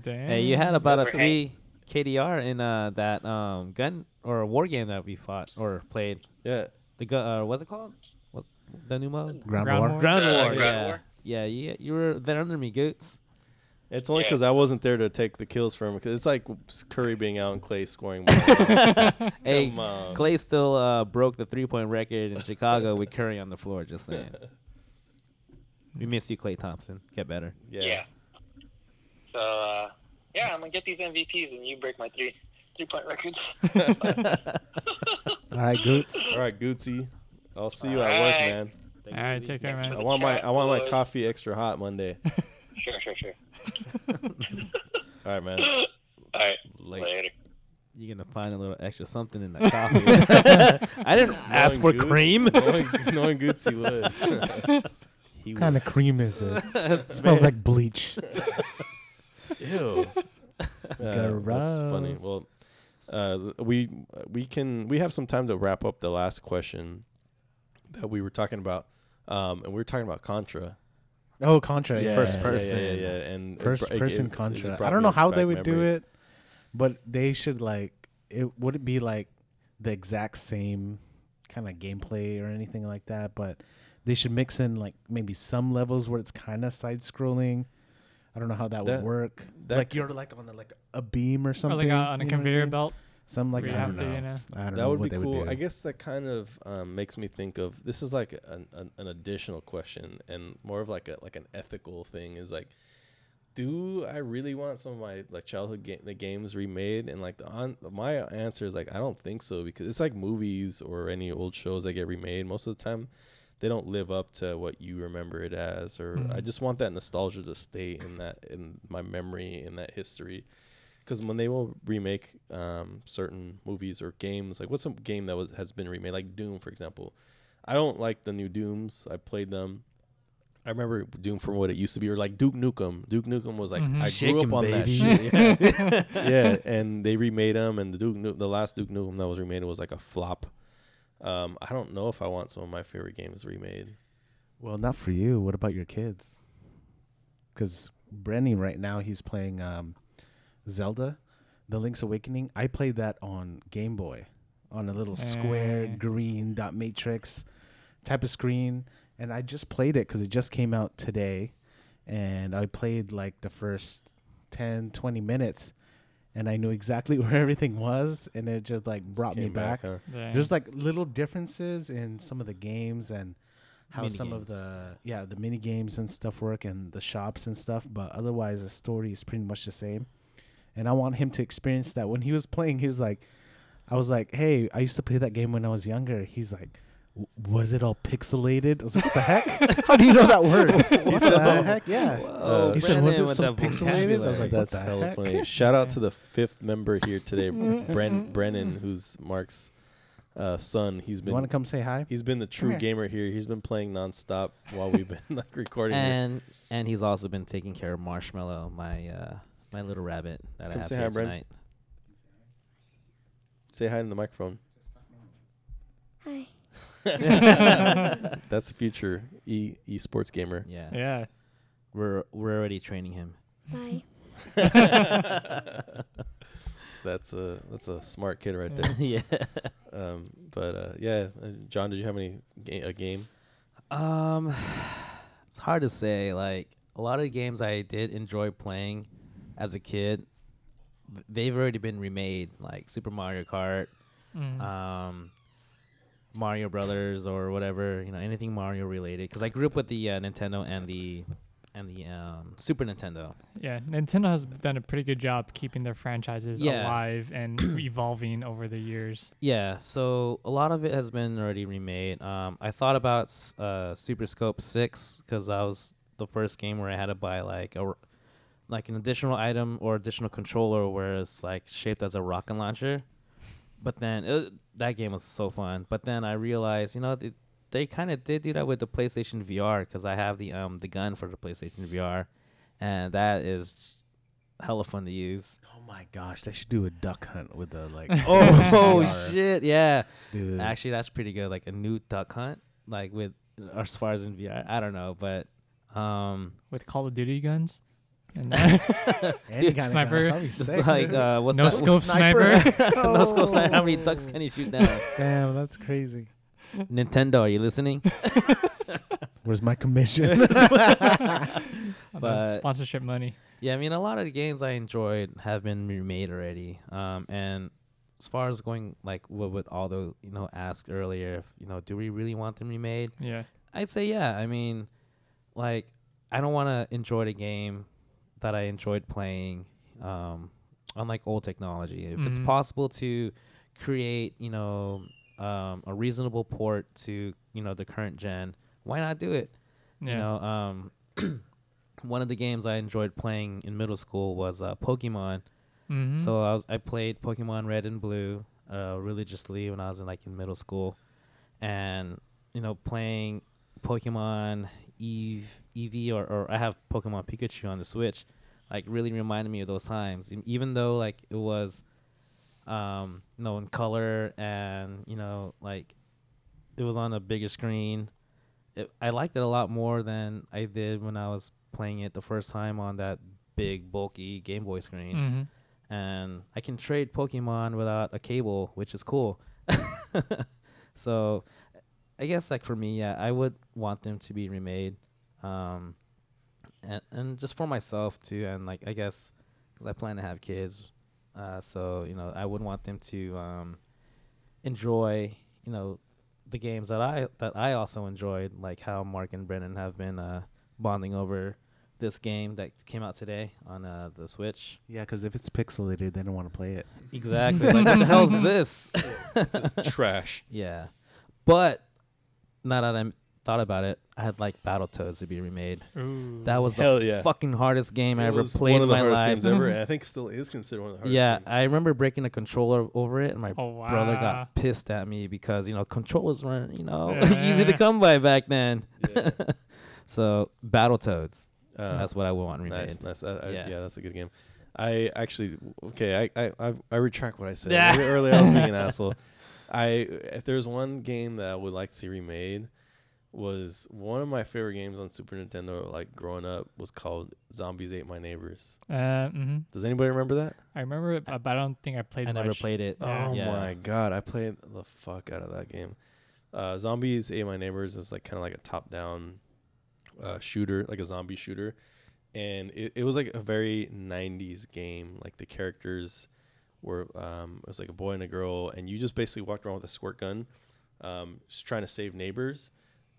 Speaker 3: Damn.
Speaker 4: Hey, you had about a
Speaker 7: Never had-
Speaker 4: three KDR in uh, that um, gun or war game that we fought or played.
Speaker 1: yeah,
Speaker 4: The gu- uh, what's it called? What's the new mode?
Speaker 2: Ground,
Speaker 3: Ground
Speaker 2: war.
Speaker 3: war.
Speaker 4: Ground War.
Speaker 7: Ground
Speaker 4: yeah.
Speaker 7: War?
Speaker 4: yeah, yeah, you were there under me, Goots.
Speaker 1: it's only
Speaker 7: Yeah.
Speaker 1: because I wasn't there to take the kills from him. Because it's like Curry being out and Klay scoring.
Speaker 4: Hey,
Speaker 1: Come on.
Speaker 4: Klay still uh, broke the three point record in Chicago with Curry on the floor. Just saying. We miss you, Klay Thompson. Get better.
Speaker 1: Yeah.
Speaker 7: Yeah. So uh, yeah, I'm gonna get these MVPs, and you break my three three point records.
Speaker 2: All right, Goots.
Speaker 1: All right, Gootsy. I'll see you at work,
Speaker 7: Alright.
Speaker 1: man.
Speaker 3: All right, take care,
Speaker 7: Thanks
Speaker 3: man.
Speaker 1: I want my I want my coffee extra hot Monday.
Speaker 7: sure, sure, sure.
Speaker 1: All right, man.
Speaker 7: All right,
Speaker 1: Late.
Speaker 7: later.
Speaker 4: You're gonna find a little extra something in that coffee. I didn't ask for
Speaker 1: Knowing Goots-
Speaker 4: cream.
Speaker 1: Knowing, knowing Gootsy would.
Speaker 2: What kind of cream is this?
Speaker 4: That's
Speaker 2: smells like bleach.
Speaker 1: Ew. Uh, that's funny. Well, uh, we we can we have some time to wrap up the last question that we were talking about, um, and we were talking about Contra.
Speaker 2: Oh, Contra.
Speaker 1: Yeah,
Speaker 2: yeah,
Speaker 4: First
Speaker 2: yeah,
Speaker 1: yeah,
Speaker 4: person.
Speaker 1: Yeah, yeah, yeah. and
Speaker 2: First
Speaker 1: br- it-
Speaker 2: person
Speaker 1: it- it
Speaker 2: Contra. I don't know how they
Speaker 1: back
Speaker 2: would do it, but they should like it. Would it be like the exact same kind of gameplay or anything like that? But they should mix in like maybe some levels where it's kind of side scrolling. I don't know how that would work.
Speaker 1: that
Speaker 2: like you're like on a, like a beam or something,
Speaker 3: Or
Speaker 2: something.
Speaker 3: like uh, on a
Speaker 2: you know what I
Speaker 3: conveyor
Speaker 2: mean?
Speaker 3: belt.
Speaker 2: Some like
Speaker 3: We
Speaker 2: I
Speaker 3: have
Speaker 2: don't
Speaker 3: to,
Speaker 2: know.
Speaker 3: you know.
Speaker 2: I don't
Speaker 1: that
Speaker 2: know
Speaker 1: would
Speaker 2: what
Speaker 1: be
Speaker 2: they
Speaker 1: cool.
Speaker 2: would do.
Speaker 1: I guess that kind of um, makes me think of this is like an, an, an additional question and more of like a like an ethical thing is like do I really want some of my like childhood ga- the games remade and like the on my answer is like I don't think so because it's like movies or any old shows that get remade most of the time they don't live up to what you remember it as or I
Speaker 3: Mhm.
Speaker 1: just want that nostalgia to stay in that in my memory in that history because when they will remake um, certain movies or games, like what's a game that was has been remade, like Doom, for example. I don't like the new Dooms. I played them. I remember Doom from what it used to be, or like Duke Nukem. Duke Nukem was like
Speaker 3: Mhm.
Speaker 1: I grew up on
Speaker 4: baby.
Speaker 1: that shit. Yeah. yeah, and they remade them, and the Duke, Nu- the last Duke Nukem that was remade was like a flop. Um, I don't know if I want some of my favorite games remade.
Speaker 2: Well, not for you. What about your kids? Because Brenny right now he's playing um, Zelda, The Link's Awakening. I played that on Game Boy, on a little square
Speaker 3: Eh.
Speaker 2: green dot matrix type of screen, and I just played it because it just came out today, and I played like the first 10, 20 minutes, and I knew exactly where everything was, and it just like
Speaker 1: Just
Speaker 2: brought me
Speaker 1: came
Speaker 2: back.
Speaker 1: huh?
Speaker 2: There's like little differences in some of the games and how
Speaker 4: Mini
Speaker 2: some of the yeah the mini games and stuff work and the shops and stuff but otherwise the story is pretty much the same. And i want him to experience that. When he was playing he was like i was like hey i used to play that game when i was younger. He's like "W- was it all pixelated i was like what the heck how do you know that word what
Speaker 1: said
Speaker 2: the heck yeah
Speaker 1: Uh,
Speaker 2: he said was it so pixelated i was like
Speaker 1: That's
Speaker 2: what
Speaker 1: hella
Speaker 2: heck?
Speaker 1: funny. Shout out to the fifth member here today, Bren, Brennan, who's Mark's uh, son. He's
Speaker 2: you want to come say hi
Speaker 1: he's been the true
Speaker 2: here.
Speaker 1: gamer here. He's been playing nonstop while we've been like recording. here.
Speaker 4: and and he's also been taking care of Marshmallow, my uh my little rabbit that
Speaker 1: Come
Speaker 4: I have
Speaker 1: say
Speaker 4: here
Speaker 1: hi, Bren. Say hi in the microphone.
Speaker 6: Hi.
Speaker 1: That's the future e esports gamer.
Speaker 4: Yeah.
Speaker 3: yeah.
Speaker 4: we're we're already training him.
Speaker 6: Bye.
Speaker 1: That's a that's a smart kid right there.
Speaker 4: yeah.
Speaker 1: Um, but uh, yeah, uh, John, did you have any ga- a game?
Speaker 4: Um, it's hard to say. Like a lot of the games I did enjoy playing as a kid, they've already been remade. Like Super Mario Kart,
Speaker 3: Mm.
Speaker 4: um, Mario Brothers, or whatever. You know, anything Mario related. Because I grew up with the uh, Nintendo and the and the um, Super Nintendo.
Speaker 3: yeah. Nintendo has done a pretty good job keeping their franchises
Speaker 4: Yeah.
Speaker 3: alive and evolving over the years.
Speaker 4: Yeah, so a lot of it has been already remade. Um, I thought about uh, Super Scope Six because that was the first game where I had to buy like a like an additional item or additional controller, where it's like shaped as a rocket launcher. But then it, that game was so fun. But then I realized, you know, they, they kind of did do that with the PlayStation VR because I have the um the gun for the PlayStation VR, and that is hella fun to use.
Speaker 2: oh my gosh they should do a duck hunt with the like
Speaker 4: Oh,
Speaker 2: VR,
Speaker 4: shit, yeah.
Speaker 2: dude
Speaker 4: Actually, that's pretty good. Like a new duck hunt, like with as far as in VR. I don't know, but um,
Speaker 3: with Call of Duty guns. And
Speaker 2: Any
Speaker 4: Dude,
Speaker 2: kind of
Speaker 3: sniper,
Speaker 2: gun, that'd be
Speaker 4: it's
Speaker 2: sick,
Speaker 4: like
Speaker 2: dude.
Speaker 4: uh, what's
Speaker 3: no
Speaker 4: that?
Speaker 3: scope sniper.
Speaker 4: no scope sniper. How many ducks can you shoot down?
Speaker 2: Damn, that's crazy.
Speaker 4: Nintendo, are you listening?
Speaker 2: Where's my commission?
Speaker 4: But-
Speaker 3: sponsorship money.
Speaker 4: Yeah, I mean, a lot of the games I enjoyed have been remade already. Um, and as far as going like what would Aldo, you know, ask earlier, if you know, do we really want them remade?
Speaker 3: Yeah.
Speaker 4: I'd say yeah. I mean, like I don't want to enjoy the game that I enjoyed playing um, on like old technology. If it's
Speaker 3: Mhm.
Speaker 4: possible to create, you know, um, a reasonable port to you know the current gen, why not do it?
Speaker 3: Yeah.
Speaker 4: You know, um, one of the games I enjoyed playing in middle school was uh, Pokemon.
Speaker 3: Mhm.
Speaker 4: So I was I played Pokemon Red and Blue uh, religiously when I was in like in middle school, and you know playing Pokemon Eve Eevee or, or I have Pokemon Pikachu on the Switch, like really reminded me of those times. Even though like it was, um, you know, in color and you know like it was on a bigger screen. It, I liked it a lot more than I did when I was playing it the first time on that big bulky Game Boy screen
Speaker 3: Mhm.
Speaker 4: and I can trade Pokemon without a cable, which is cool. so, I guess like for me, yeah, I would want them to be remade, um, and and just for myself too, and like I guess because I plan to have kids, Uh, so you know, I wouldn't want them to um, enjoy you know the games that I that I also enjoyed, like how Mark and Brennan have been uh, bonding over this game that came out today on uh, the Switch.
Speaker 2: Yeah, because if it's pixelated, they don't want to play it.
Speaker 4: Exactly. like what the hell's this?
Speaker 1: This is trash.
Speaker 4: yeah, but now that I thought about it, I had like Battletoads to be remade.
Speaker 3: Ooh.
Speaker 4: That was
Speaker 1: Hell
Speaker 4: the
Speaker 1: yeah.
Speaker 4: fucking hardest game I ever
Speaker 1: was
Speaker 4: played
Speaker 1: one of
Speaker 4: in
Speaker 1: the
Speaker 4: my
Speaker 1: hardest
Speaker 4: life.
Speaker 1: games ever, and I think still is considered one of the hardest
Speaker 4: Yeah,
Speaker 1: games.
Speaker 4: I remember breaking a controller over it, and my
Speaker 3: Oh wow.
Speaker 4: brother got pissed at me because you know controllers weren't you know
Speaker 3: Yeah.
Speaker 4: easy to come by back then.
Speaker 1: Yeah.
Speaker 4: so Battletoads,
Speaker 1: Uh,
Speaker 4: that's what I want remade.
Speaker 1: nice, nice. I, I,
Speaker 4: Yeah.
Speaker 1: yeah. that's a good game. I actually okay. I I, I, I retract what I said
Speaker 4: Yeah.
Speaker 1: Earlier. I was being an asshole. I if there's one game that I would like to see remade was one of my favorite games on Super Nintendo. Like growing up, was called Zombies Ate My Neighbors.
Speaker 3: Uh, hmm
Speaker 1: Does anybody remember that?
Speaker 3: I remember it, but I don't think I played it.
Speaker 4: I never played it.
Speaker 3: Yeah.
Speaker 1: Oh
Speaker 4: Yeah.
Speaker 1: my god, I played the fuck out of that game. Uh, Zombies Ate My Neighbors is like kind of like a top-down uh, shooter, like a zombie shooter, and it, it was like a very '90s game. Like the characters were, um, it was like a boy and a girl, and you just basically walked around with a squirt gun, um, just trying to save neighbors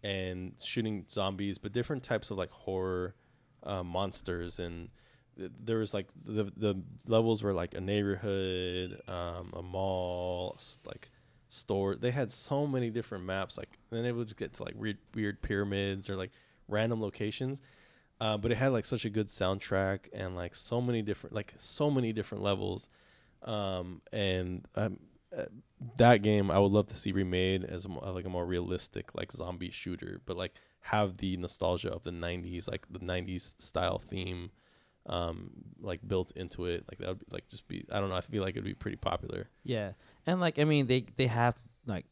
Speaker 1: and shooting zombies, but different types of like horror uh, monsters and th- there was like the the levels were like a neighborhood, um, a mall, like store. They had so many different maps. Like then it would just get to like weird weird pyramids or like random locations. Uh, but it had like such a good soundtrack and like so many different like so many different levels. Um, and um, uh, that game I would love to see remade as a, like a more realistic like zombie shooter, but like have the nostalgia of the '90s, like the '90s style theme um like built into it like that would be like just be i don't know i feel like it'd be pretty popular
Speaker 4: Yeah, and like I mean, they they have to like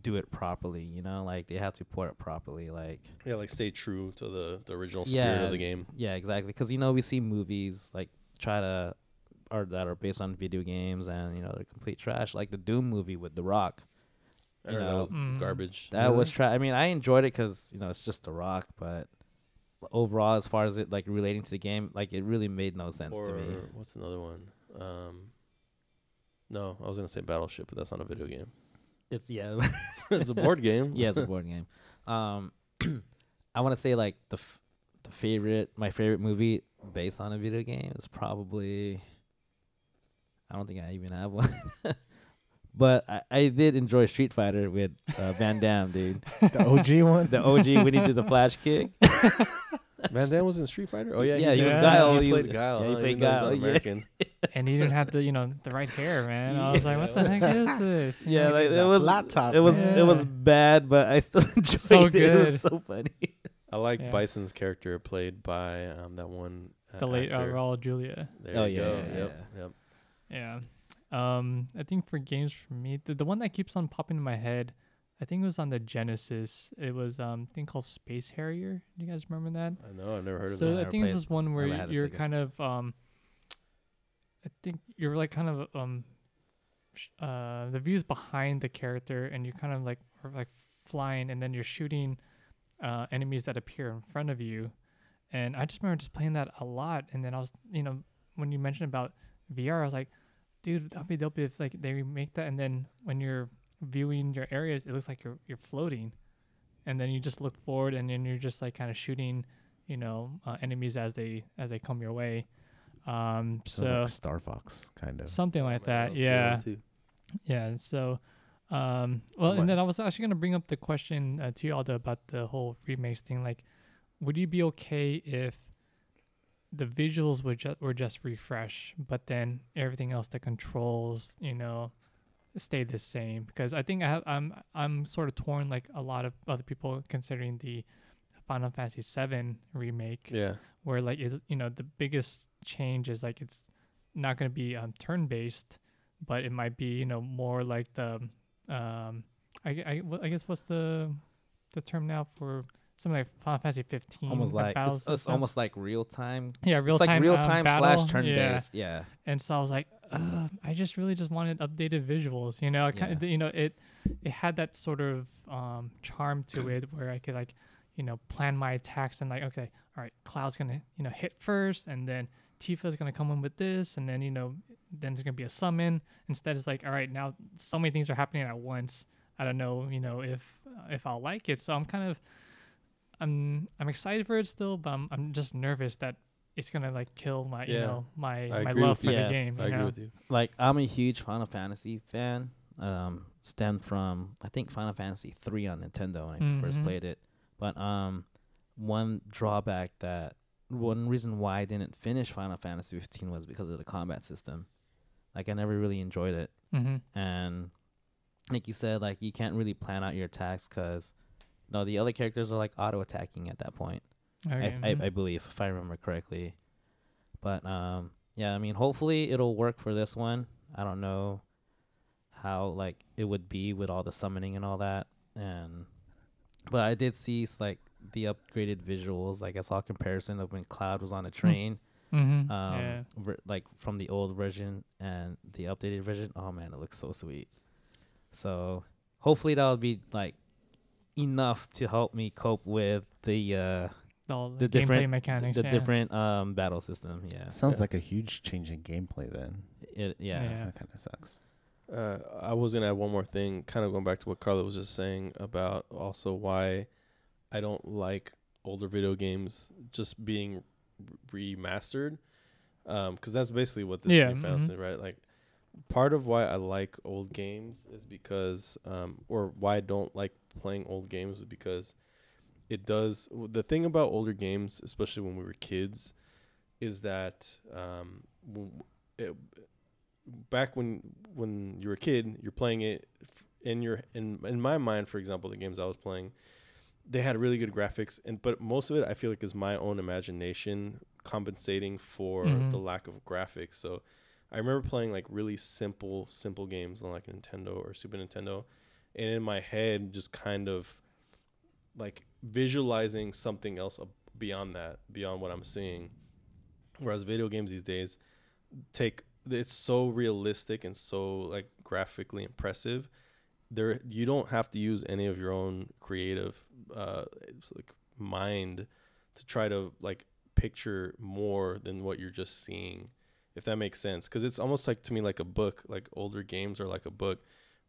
Speaker 4: do it properly. You know, like they have to port it properly. Like
Speaker 1: yeah like stay true to the the original spirit
Speaker 4: Yeah.
Speaker 1: of the game
Speaker 4: yeah, exactly. Because you know we see movies like try to or that are based on video games and you know they're complete trash. Like the Doom movie with The Rock.
Speaker 1: I
Speaker 4: You
Speaker 1: heard that
Speaker 4: know,
Speaker 1: was
Speaker 3: Mm.
Speaker 1: garbage
Speaker 4: That was trash. I mean, I enjoyed it because you know it's just The Rock, but overall, as far as it like relating to the game, like it really made no sense
Speaker 1: or
Speaker 4: to me.
Speaker 1: what's another one um no i was gonna say battleship but that's not a video game
Speaker 4: It's yeah,
Speaker 1: it's a board game
Speaker 4: yeah, it's a board game. Um, I want to say like the f- the favorite, my favorite movie based on a video game is probably. I don't think I even have one, but I, I did enjoy Street Fighter with uh, Van Damme, dude.
Speaker 2: The OG one.
Speaker 4: The OG when he did the flash kick.
Speaker 1: van damme was in street fighter oh yeah
Speaker 4: Yeah, he
Speaker 3: was
Speaker 1: played-
Speaker 3: Guile.
Speaker 1: he
Speaker 4: He
Speaker 1: played
Speaker 4: was-
Speaker 1: guile
Speaker 4: yeah, he
Speaker 1: huh?
Speaker 4: played
Speaker 1: even though he's
Speaker 4: Guile, yeah.
Speaker 1: american
Speaker 3: and he didn't have the you know the right hair, man. I was like, what the heck is this? You
Speaker 4: Yeah, like it was.
Speaker 2: flat top,
Speaker 4: It was.
Speaker 3: man.
Speaker 4: It was bad, but I still enjoyed
Speaker 3: So
Speaker 4: it. It was
Speaker 3: good.
Speaker 4: so funny.
Speaker 1: i like
Speaker 3: Yeah.
Speaker 1: bison's character played by um that one uh,
Speaker 3: the late uh. Raul Julia.
Speaker 1: there
Speaker 4: Oh,
Speaker 1: you
Speaker 4: yeah,
Speaker 1: go
Speaker 4: yeah,
Speaker 1: yep yep
Speaker 3: Yeah. Um, I think for games for me, the, the one that keeps on popping in my head, I think it was on the Genesis. It was um thing called Space Harrier. Do you guys remember that?
Speaker 1: i know i've never heard of
Speaker 3: so
Speaker 1: that
Speaker 3: So
Speaker 4: I
Speaker 3: think this is one where
Speaker 4: never had a
Speaker 3: you're kind of um. I think you're like kind of um. Uh, the views behind the character, and you're kind of like like flying, and then you're shooting, uh, enemies that appear in front of you, and I just remember just playing that a lot. And then I was, you know, when you mentioned about VR, I was like, dude, that'd be dope if like they remake that, and then when you're viewing your areas, it looks like you're you're floating, and then you just look forward, and then you're just like kind of shooting, you know, uh, enemies as they as they come your way. Um,
Speaker 2: So
Speaker 3: so
Speaker 2: like Star Fox kind of.
Speaker 3: something like that,
Speaker 1: was a good one,
Speaker 3: yeah, yeah. So, um, well,
Speaker 1: What-
Speaker 3: and then I was actually gonna bring up the question uh, to you all about the whole remakes thing. Like, would you be okay if the visuals were just were just refresh, but then everything else, the controls, you know, stay the same? Because I think I have, I'm I'm sort of torn, like a lot of other people, considering the Final Fantasy VII remake
Speaker 1: yeah
Speaker 3: where like is you know the biggest change is like it's not going to be um, turn based but it might be you know more like the um I, I, I guess what's the the term now for something like Final Fantasy 15
Speaker 4: almost like it's, it's almost like real time.
Speaker 3: Yeah,
Speaker 4: It's
Speaker 3: real-time,
Speaker 4: like
Speaker 3: um,
Speaker 4: real time slash turn
Speaker 3: yeah.
Speaker 4: based. Yeah.
Speaker 3: and so I was like uh, I just really just wanted updated visuals you know I kind of, you know it it had that sort of um charm to it where I could like you know, plan my attacks and like, okay, all right, Cloud's gonna, you know, hit first, and then Tifa's gonna come in with this, and then you know, then there's gonna be a summon. Instead, it's like, all right, now so many things are happening at once. I don't know, you know, if if I'll like it. So I'm kind of, I'm I'm excited for it still, but I'm I'm just nervous that it's gonna like kill my, you
Speaker 1: Yeah.
Speaker 3: know, my
Speaker 1: I
Speaker 3: my
Speaker 1: agree
Speaker 3: love
Speaker 1: with
Speaker 3: for
Speaker 4: you.
Speaker 3: the
Speaker 4: Yeah,
Speaker 3: game.
Speaker 1: I
Speaker 3: you
Speaker 1: agree
Speaker 3: know?
Speaker 1: with you.
Speaker 4: like I'm a huge Final Fantasy fan. Um, stemmed from I think Final Fantasy three on Nintendo when I first
Speaker 3: Mhm.
Speaker 4: played it. But um, one drawback that one reason why I didn't finish Final Fantasy 15 was because of the combat system. Like I never really enjoyed it,
Speaker 3: Mm-hmm.
Speaker 4: and like you said, like you can't really plan out your attacks because no, the other characters are like auto attacking at that point.
Speaker 3: Okay.
Speaker 4: I, I,
Speaker 3: mhm.
Speaker 4: I believe if I remember correctly. But um, yeah, I mean, hopefully it'll work for this one. I don't know how like it would be with all the summoning and all that, and but I did see like the upgraded visuals. Like I saw a comparison of when Cloud was on a train,
Speaker 3: Mhm.
Speaker 4: um,
Speaker 3: yeah.
Speaker 4: like from the old version and the updated version. Oh man, it looks so sweet. So hopefully that'll be like enough to help me cope with the uh
Speaker 3: All
Speaker 4: the
Speaker 3: the,
Speaker 4: different-
Speaker 3: mechanics.
Speaker 4: the
Speaker 3: yeah.
Speaker 4: different um battle system. Yeah.
Speaker 8: Sounds
Speaker 1: Yeah.
Speaker 8: like a huge change in gameplay then.
Speaker 4: It yeah.
Speaker 3: Yeah.
Speaker 8: That kind of sucks.
Speaker 1: Uh, I was gonna add one more thing, kind of going back to what Carla was just saying about also why I don't like older video games just being re- remastered, because that's basically what this
Speaker 3: Yeah,
Speaker 1: new fantasy, right? Like, part of why I like old games is because, um, or why I don't like playing old games is because it does the thing about older games, especially when we were kids, is that um, it, back when when you were a kid, you're playing it in your in in my mind, for example, the games I was playing, they had really good graphics, and but most of it I feel like is my own imagination compensating for
Speaker 3: Mhm.
Speaker 1: the lack of graphics. So I remember playing like really simple simple games on like Nintendo or Super Nintendo, and in my head just kind of like visualizing something else beyond that, beyond what I'm seeing. Whereas video games these days take it's so realistic and so like graphically impressive. There you don't have to use any of your own creative uh like mind to try to like picture more than what you're just seeing if that makes sense. Because it's almost like to me like a book like older games are like a book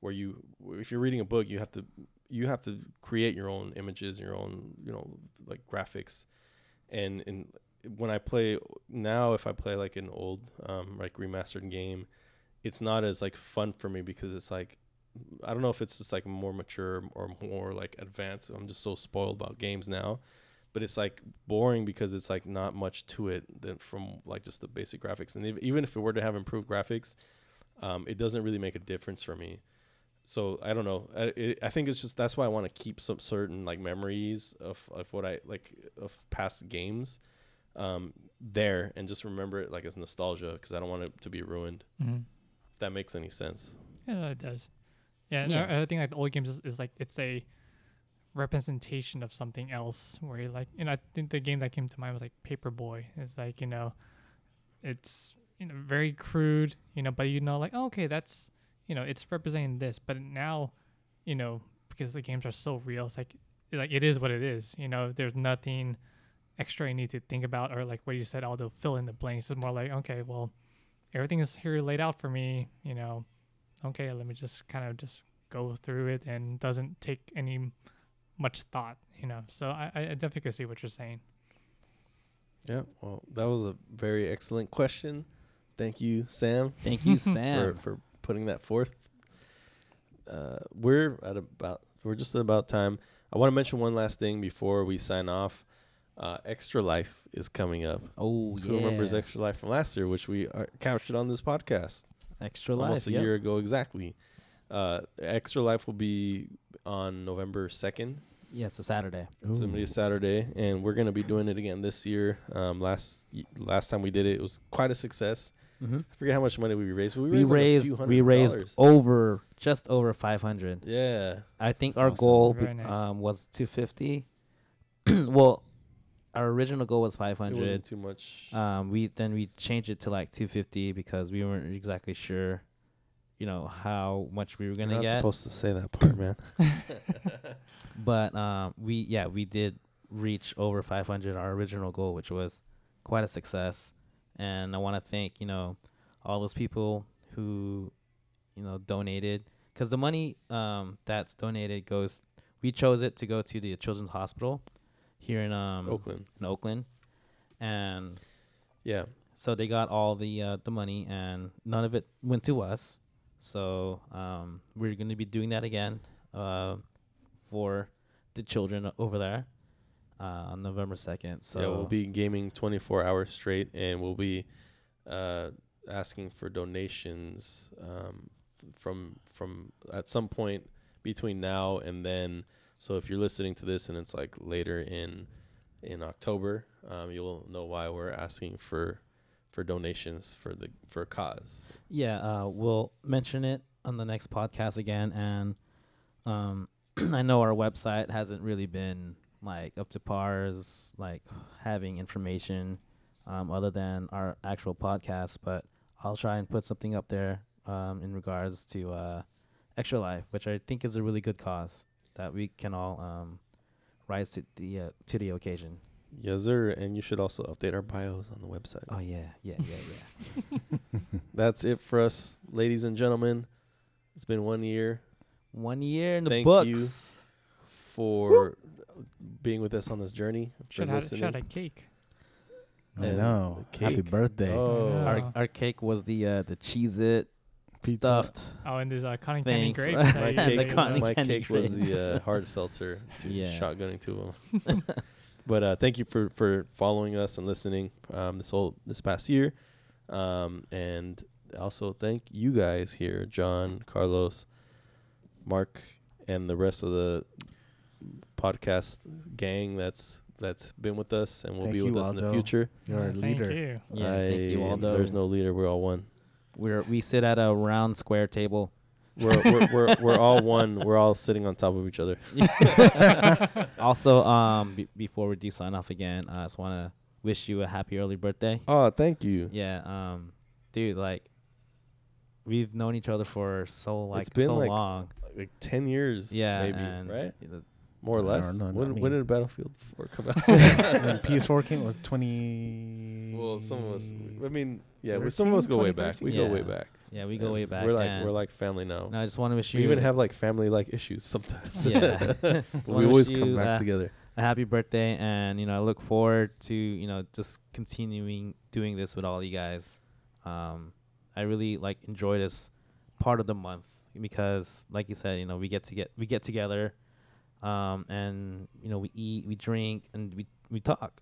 Speaker 1: where you if you're reading a book you have to you have to create your own images your own you know like graphics. And and when i play now if i play like an old um like remastered game it's not as like fun for me because it's like i don't know if it's just like more mature or more like advanced. I'm just so spoiled about games now but it's like boring because it's like not much to it than from like just the basic graphics and ev- even if it were to have improved graphics um, it doesn't really make a difference for me so i don't know I, it, I think it's just that's why i want to keep some certain like memories of, of what i like of past games um, there and just remember it like as nostalgia because i don't want it to be ruined
Speaker 3: Mhm.
Speaker 1: if that makes any sense
Speaker 3: Yeah, it does. Yeah,
Speaker 4: Yeah.
Speaker 3: yeah. I, I think like the old games is, is like it's a representation of something else. Where you like, you know, I think the game that came to mind was like Paperboy. It's like you know, it's you know very crude, you know, but you know like oh, okay, that's you know it's representing this. But now, you know, because the games are so real, it's like like it is what it is. You know, there's nothing extra you need to think about or like what you said, all the fill in the blanks. It's more like okay, well, everything is here laid out for me. You know, okay, let me just kind of just go through it and doesn't take any much thought, you know. So I, I definitely could see what you're saying.
Speaker 1: yeah well that was a very excellent question thank you sam
Speaker 4: Thank you, Sam.
Speaker 1: for putting that forth. Uh, we're at about we're just at about time. I want to mention one last thing before we sign off. Uh, Extra Life is coming up.
Speaker 4: oh yeah.
Speaker 1: Who remembers Extra Life from last year, which we uh, captured on this podcast
Speaker 4: Extra Life.
Speaker 1: almost a
Speaker 4: yep.
Speaker 1: year ago exactly. Uh, Extra Life will be on November second.
Speaker 4: Yeah, it's a Saturday.
Speaker 1: It's gonna be a Saturday, and we're gonna be doing it again this year. Um, last y- last time we did it, it was quite a success.
Speaker 4: Mm-hmm.
Speaker 1: I forget how much money we raised. but We
Speaker 4: We
Speaker 1: raised, like, a few
Speaker 4: raised
Speaker 1: hundred
Speaker 4: we raised
Speaker 1: dollars.
Speaker 4: over just over five hundred.
Speaker 1: Yeah,
Speaker 4: I think
Speaker 8: That's
Speaker 4: our
Speaker 8: awesome.
Speaker 4: goal
Speaker 3: Very
Speaker 4: be-
Speaker 3: nice.
Speaker 4: um, was two fifty. well, our original goal was five
Speaker 1: it wasn't too much.
Speaker 4: Um, we then we changed it to like two fifty because we weren't exactly sure, you know, how much we were
Speaker 1: You're
Speaker 4: gonna
Speaker 1: not
Speaker 4: get.
Speaker 1: supposed to say that part, man.
Speaker 4: But um, we yeah we did reach over 500, our original goal, which was quite a success. And I want to thank you know all those people who you know donated because the money um, that's donated goes. We chose it to go to the Children's Hospital here in um
Speaker 1: Oakland.
Speaker 4: in Oakland, and
Speaker 1: Yeah.
Speaker 4: so they got all the uh, the money, and none of it went to us. So um, we're going to be doing that again uh, for the children over there uh, on November second. So
Speaker 1: yeah, we'll be gaming 24 hours straight, and we'll be uh, asking for donations um, from from at some point between now and then. So if you're listening to this and it's like later in in October, um, you'll know why we're asking for for donations for the for a cause.
Speaker 4: yeah, uh, we'll mention it on the next podcast again. And um, I know our website hasn't really been like up to par as like having information um, other than our actual podcast, but I'll try and put something up there um, in regards to uh, Extra Life, which I think is a really good cause that we can all um, rise to the uh, to the occasion.
Speaker 1: Yes, sir. And you should also update our bios on the website.
Speaker 4: Oh yeah, yeah, yeah, yeah.
Speaker 1: That's it for us, ladies and gentlemen. It's been one year
Speaker 4: One year in the
Speaker 1: Thank you.
Speaker 4: books.
Speaker 1: for being with us on this journey. For
Speaker 3: Should have
Speaker 1: listening.
Speaker 3: should have cake.
Speaker 2: I
Speaker 1: And
Speaker 2: know.
Speaker 1: the
Speaker 2: Happy birthday.
Speaker 1: Oh,
Speaker 3: Yeah.
Speaker 4: Our our cake was the uh, the Cheez-It
Speaker 2: Pizza.
Speaker 4: stuffed.
Speaker 3: Oh, and there's uh, cotton candy
Speaker 4: Thanks.
Speaker 3: grapes.
Speaker 1: my
Speaker 3: you-
Speaker 4: The
Speaker 1: cake,
Speaker 4: cotton
Speaker 1: my
Speaker 4: candy
Speaker 1: cake was the uh, hard seltzer to
Speaker 4: Yeah.
Speaker 1: shotgunning two of them. But uh, thank you for for following us and listening um, this whole this past year, um, and also thank you guys here, John, Carlos, Mark, and the rest of the podcast gang that's that's been with us and will
Speaker 2: Thank
Speaker 1: be
Speaker 2: you,
Speaker 1: with us in the future.
Speaker 2: You're a
Speaker 3: Thank
Speaker 2: leader.
Speaker 3: you.
Speaker 4: Yeah, thank you,
Speaker 1: I am-
Speaker 4: Aldo.
Speaker 1: There's no leader. We're all one.
Speaker 4: We're we sit at a round square table.
Speaker 1: We're we're, we're we're all one. We're all sitting on top of each other.
Speaker 4: also, um, be before we do sign off again, I just want to wish you a happy early birthday.
Speaker 1: Oh, thank you.
Speaker 4: Yeah, um, dude, like we've known each other for so like
Speaker 1: It's been,
Speaker 4: so
Speaker 1: like,
Speaker 4: long.
Speaker 1: Like ten years,
Speaker 4: Yeah,
Speaker 1: maybe,
Speaker 4: and
Speaker 1: right?
Speaker 4: the-
Speaker 1: More or
Speaker 8: I don't
Speaker 1: less.
Speaker 8: know, not
Speaker 1: when
Speaker 8: me.
Speaker 1: when did Battlefield 4 come out?
Speaker 2: when PS4 came, it was 20.
Speaker 1: well, some of us. I mean, yeah, we, some of us go way back. We go way
Speaker 4: Yeah.
Speaker 1: back.
Speaker 4: Yeah, we go way back.
Speaker 1: We're like
Speaker 4: and
Speaker 1: we're like family now.
Speaker 4: and I just want to wish you
Speaker 1: we even have like family like issues sometimes.
Speaker 4: Yeah.
Speaker 1: We always come back
Speaker 4: uh,
Speaker 1: together.
Speaker 4: a happy birthday and you know i look forward to you know just continuing doing this with all you guys um i really like enjoy this part of the month because like you said you know we get to get we get together um and you know we eat we drink and we we talk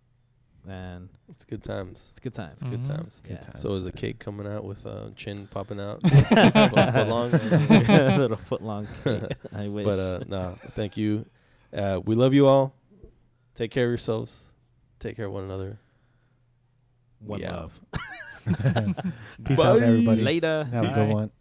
Speaker 4: and
Speaker 1: It's good times.
Speaker 4: it's good times
Speaker 1: It's good
Speaker 3: Mhm.
Speaker 1: times.
Speaker 4: yeah
Speaker 1: So is the cake coming out with uh, chin popping out, foot foot long?
Speaker 4: a little foot long i wish
Speaker 1: But uh, no, thank you. Uh, we love you all. Take care of yourselves. Take care of one another.
Speaker 4: one
Speaker 1: we out.
Speaker 4: love
Speaker 2: Peace out, everybody.
Speaker 4: later
Speaker 2: Have a good one.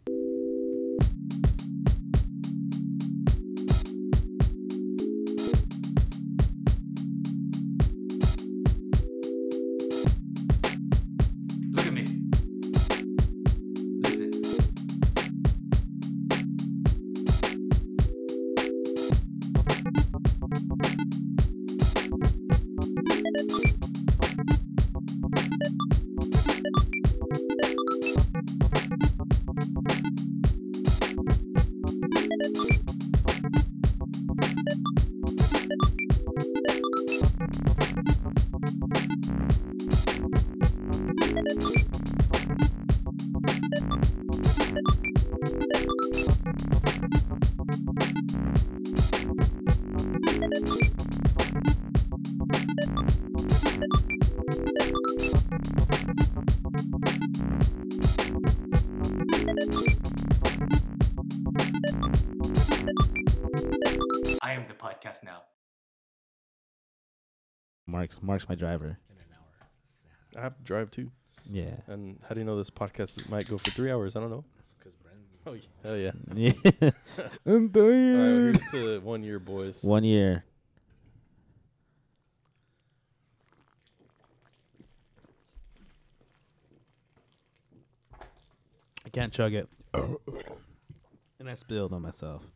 Speaker 4: Mark's mark's my driver
Speaker 1: I have to drive too.
Speaker 4: yeah
Speaker 1: And how do you know this podcast might go for three hours? I don't know. Oh, yeah. hell yeah.
Speaker 4: yeah i'm
Speaker 1: All right, well, here's to one year, boys.
Speaker 4: one year I can't chug it. and I spilled on myself.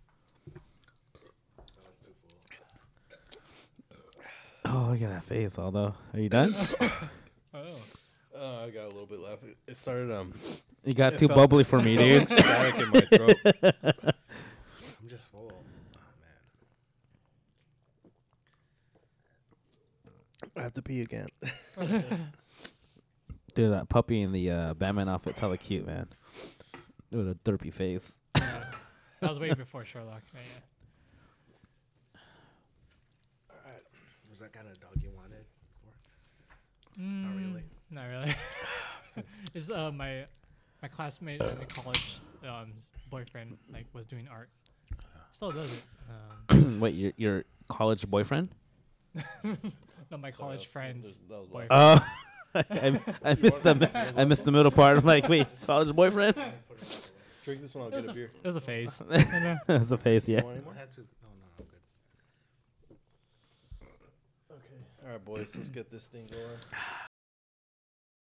Speaker 4: Oh, look at that face, Aldo. Are you done?
Speaker 3: Oh.
Speaker 1: Uh, I got a little bit left. It- It started um.
Speaker 4: You got
Speaker 1: It
Speaker 4: too
Speaker 1: felt-
Speaker 4: bubbly for me, dude.
Speaker 1: like static in my throat.
Speaker 2: I'm just full. Oh man.
Speaker 1: I have to pee again.
Speaker 4: Dude, that puppy in the uh, Batman outfit's hella cute, man. With a derpy face.
Speaker 3: Yeah. that was way before Sherlock. Yeah, yeah.
Speaker 2: That kind of dog you wanted?
Speaker 3: Not
Speaker 2: really.
Speaker 3: Not really. it's uh my my classmate in the college um boyfriend like was doing art. Still does it. Um,
Speaker 4: Wait, your your college boyfriend?
Speaker 3: no, my college friends.
Speaker 1: That was
Speaker 3: boyfriend.
Speaker 4: Oh, I, I missed the I missed the middle part. I'm like, wait, college boyfriend?
Speaker 1: Drink this one. I'll
Speaker 3: It
Speaker 1: get a
Speaker 3: a,
Speaker 1: beer.
Speaker 3: it was a phase. you know?
Speaker 4: That's the face, yeah.
Speaker 1: You want any more?
Speaker 2: I had to. No, no, I'm good.
Speaker 1: Okay. All right, boys. Let's get this thing going.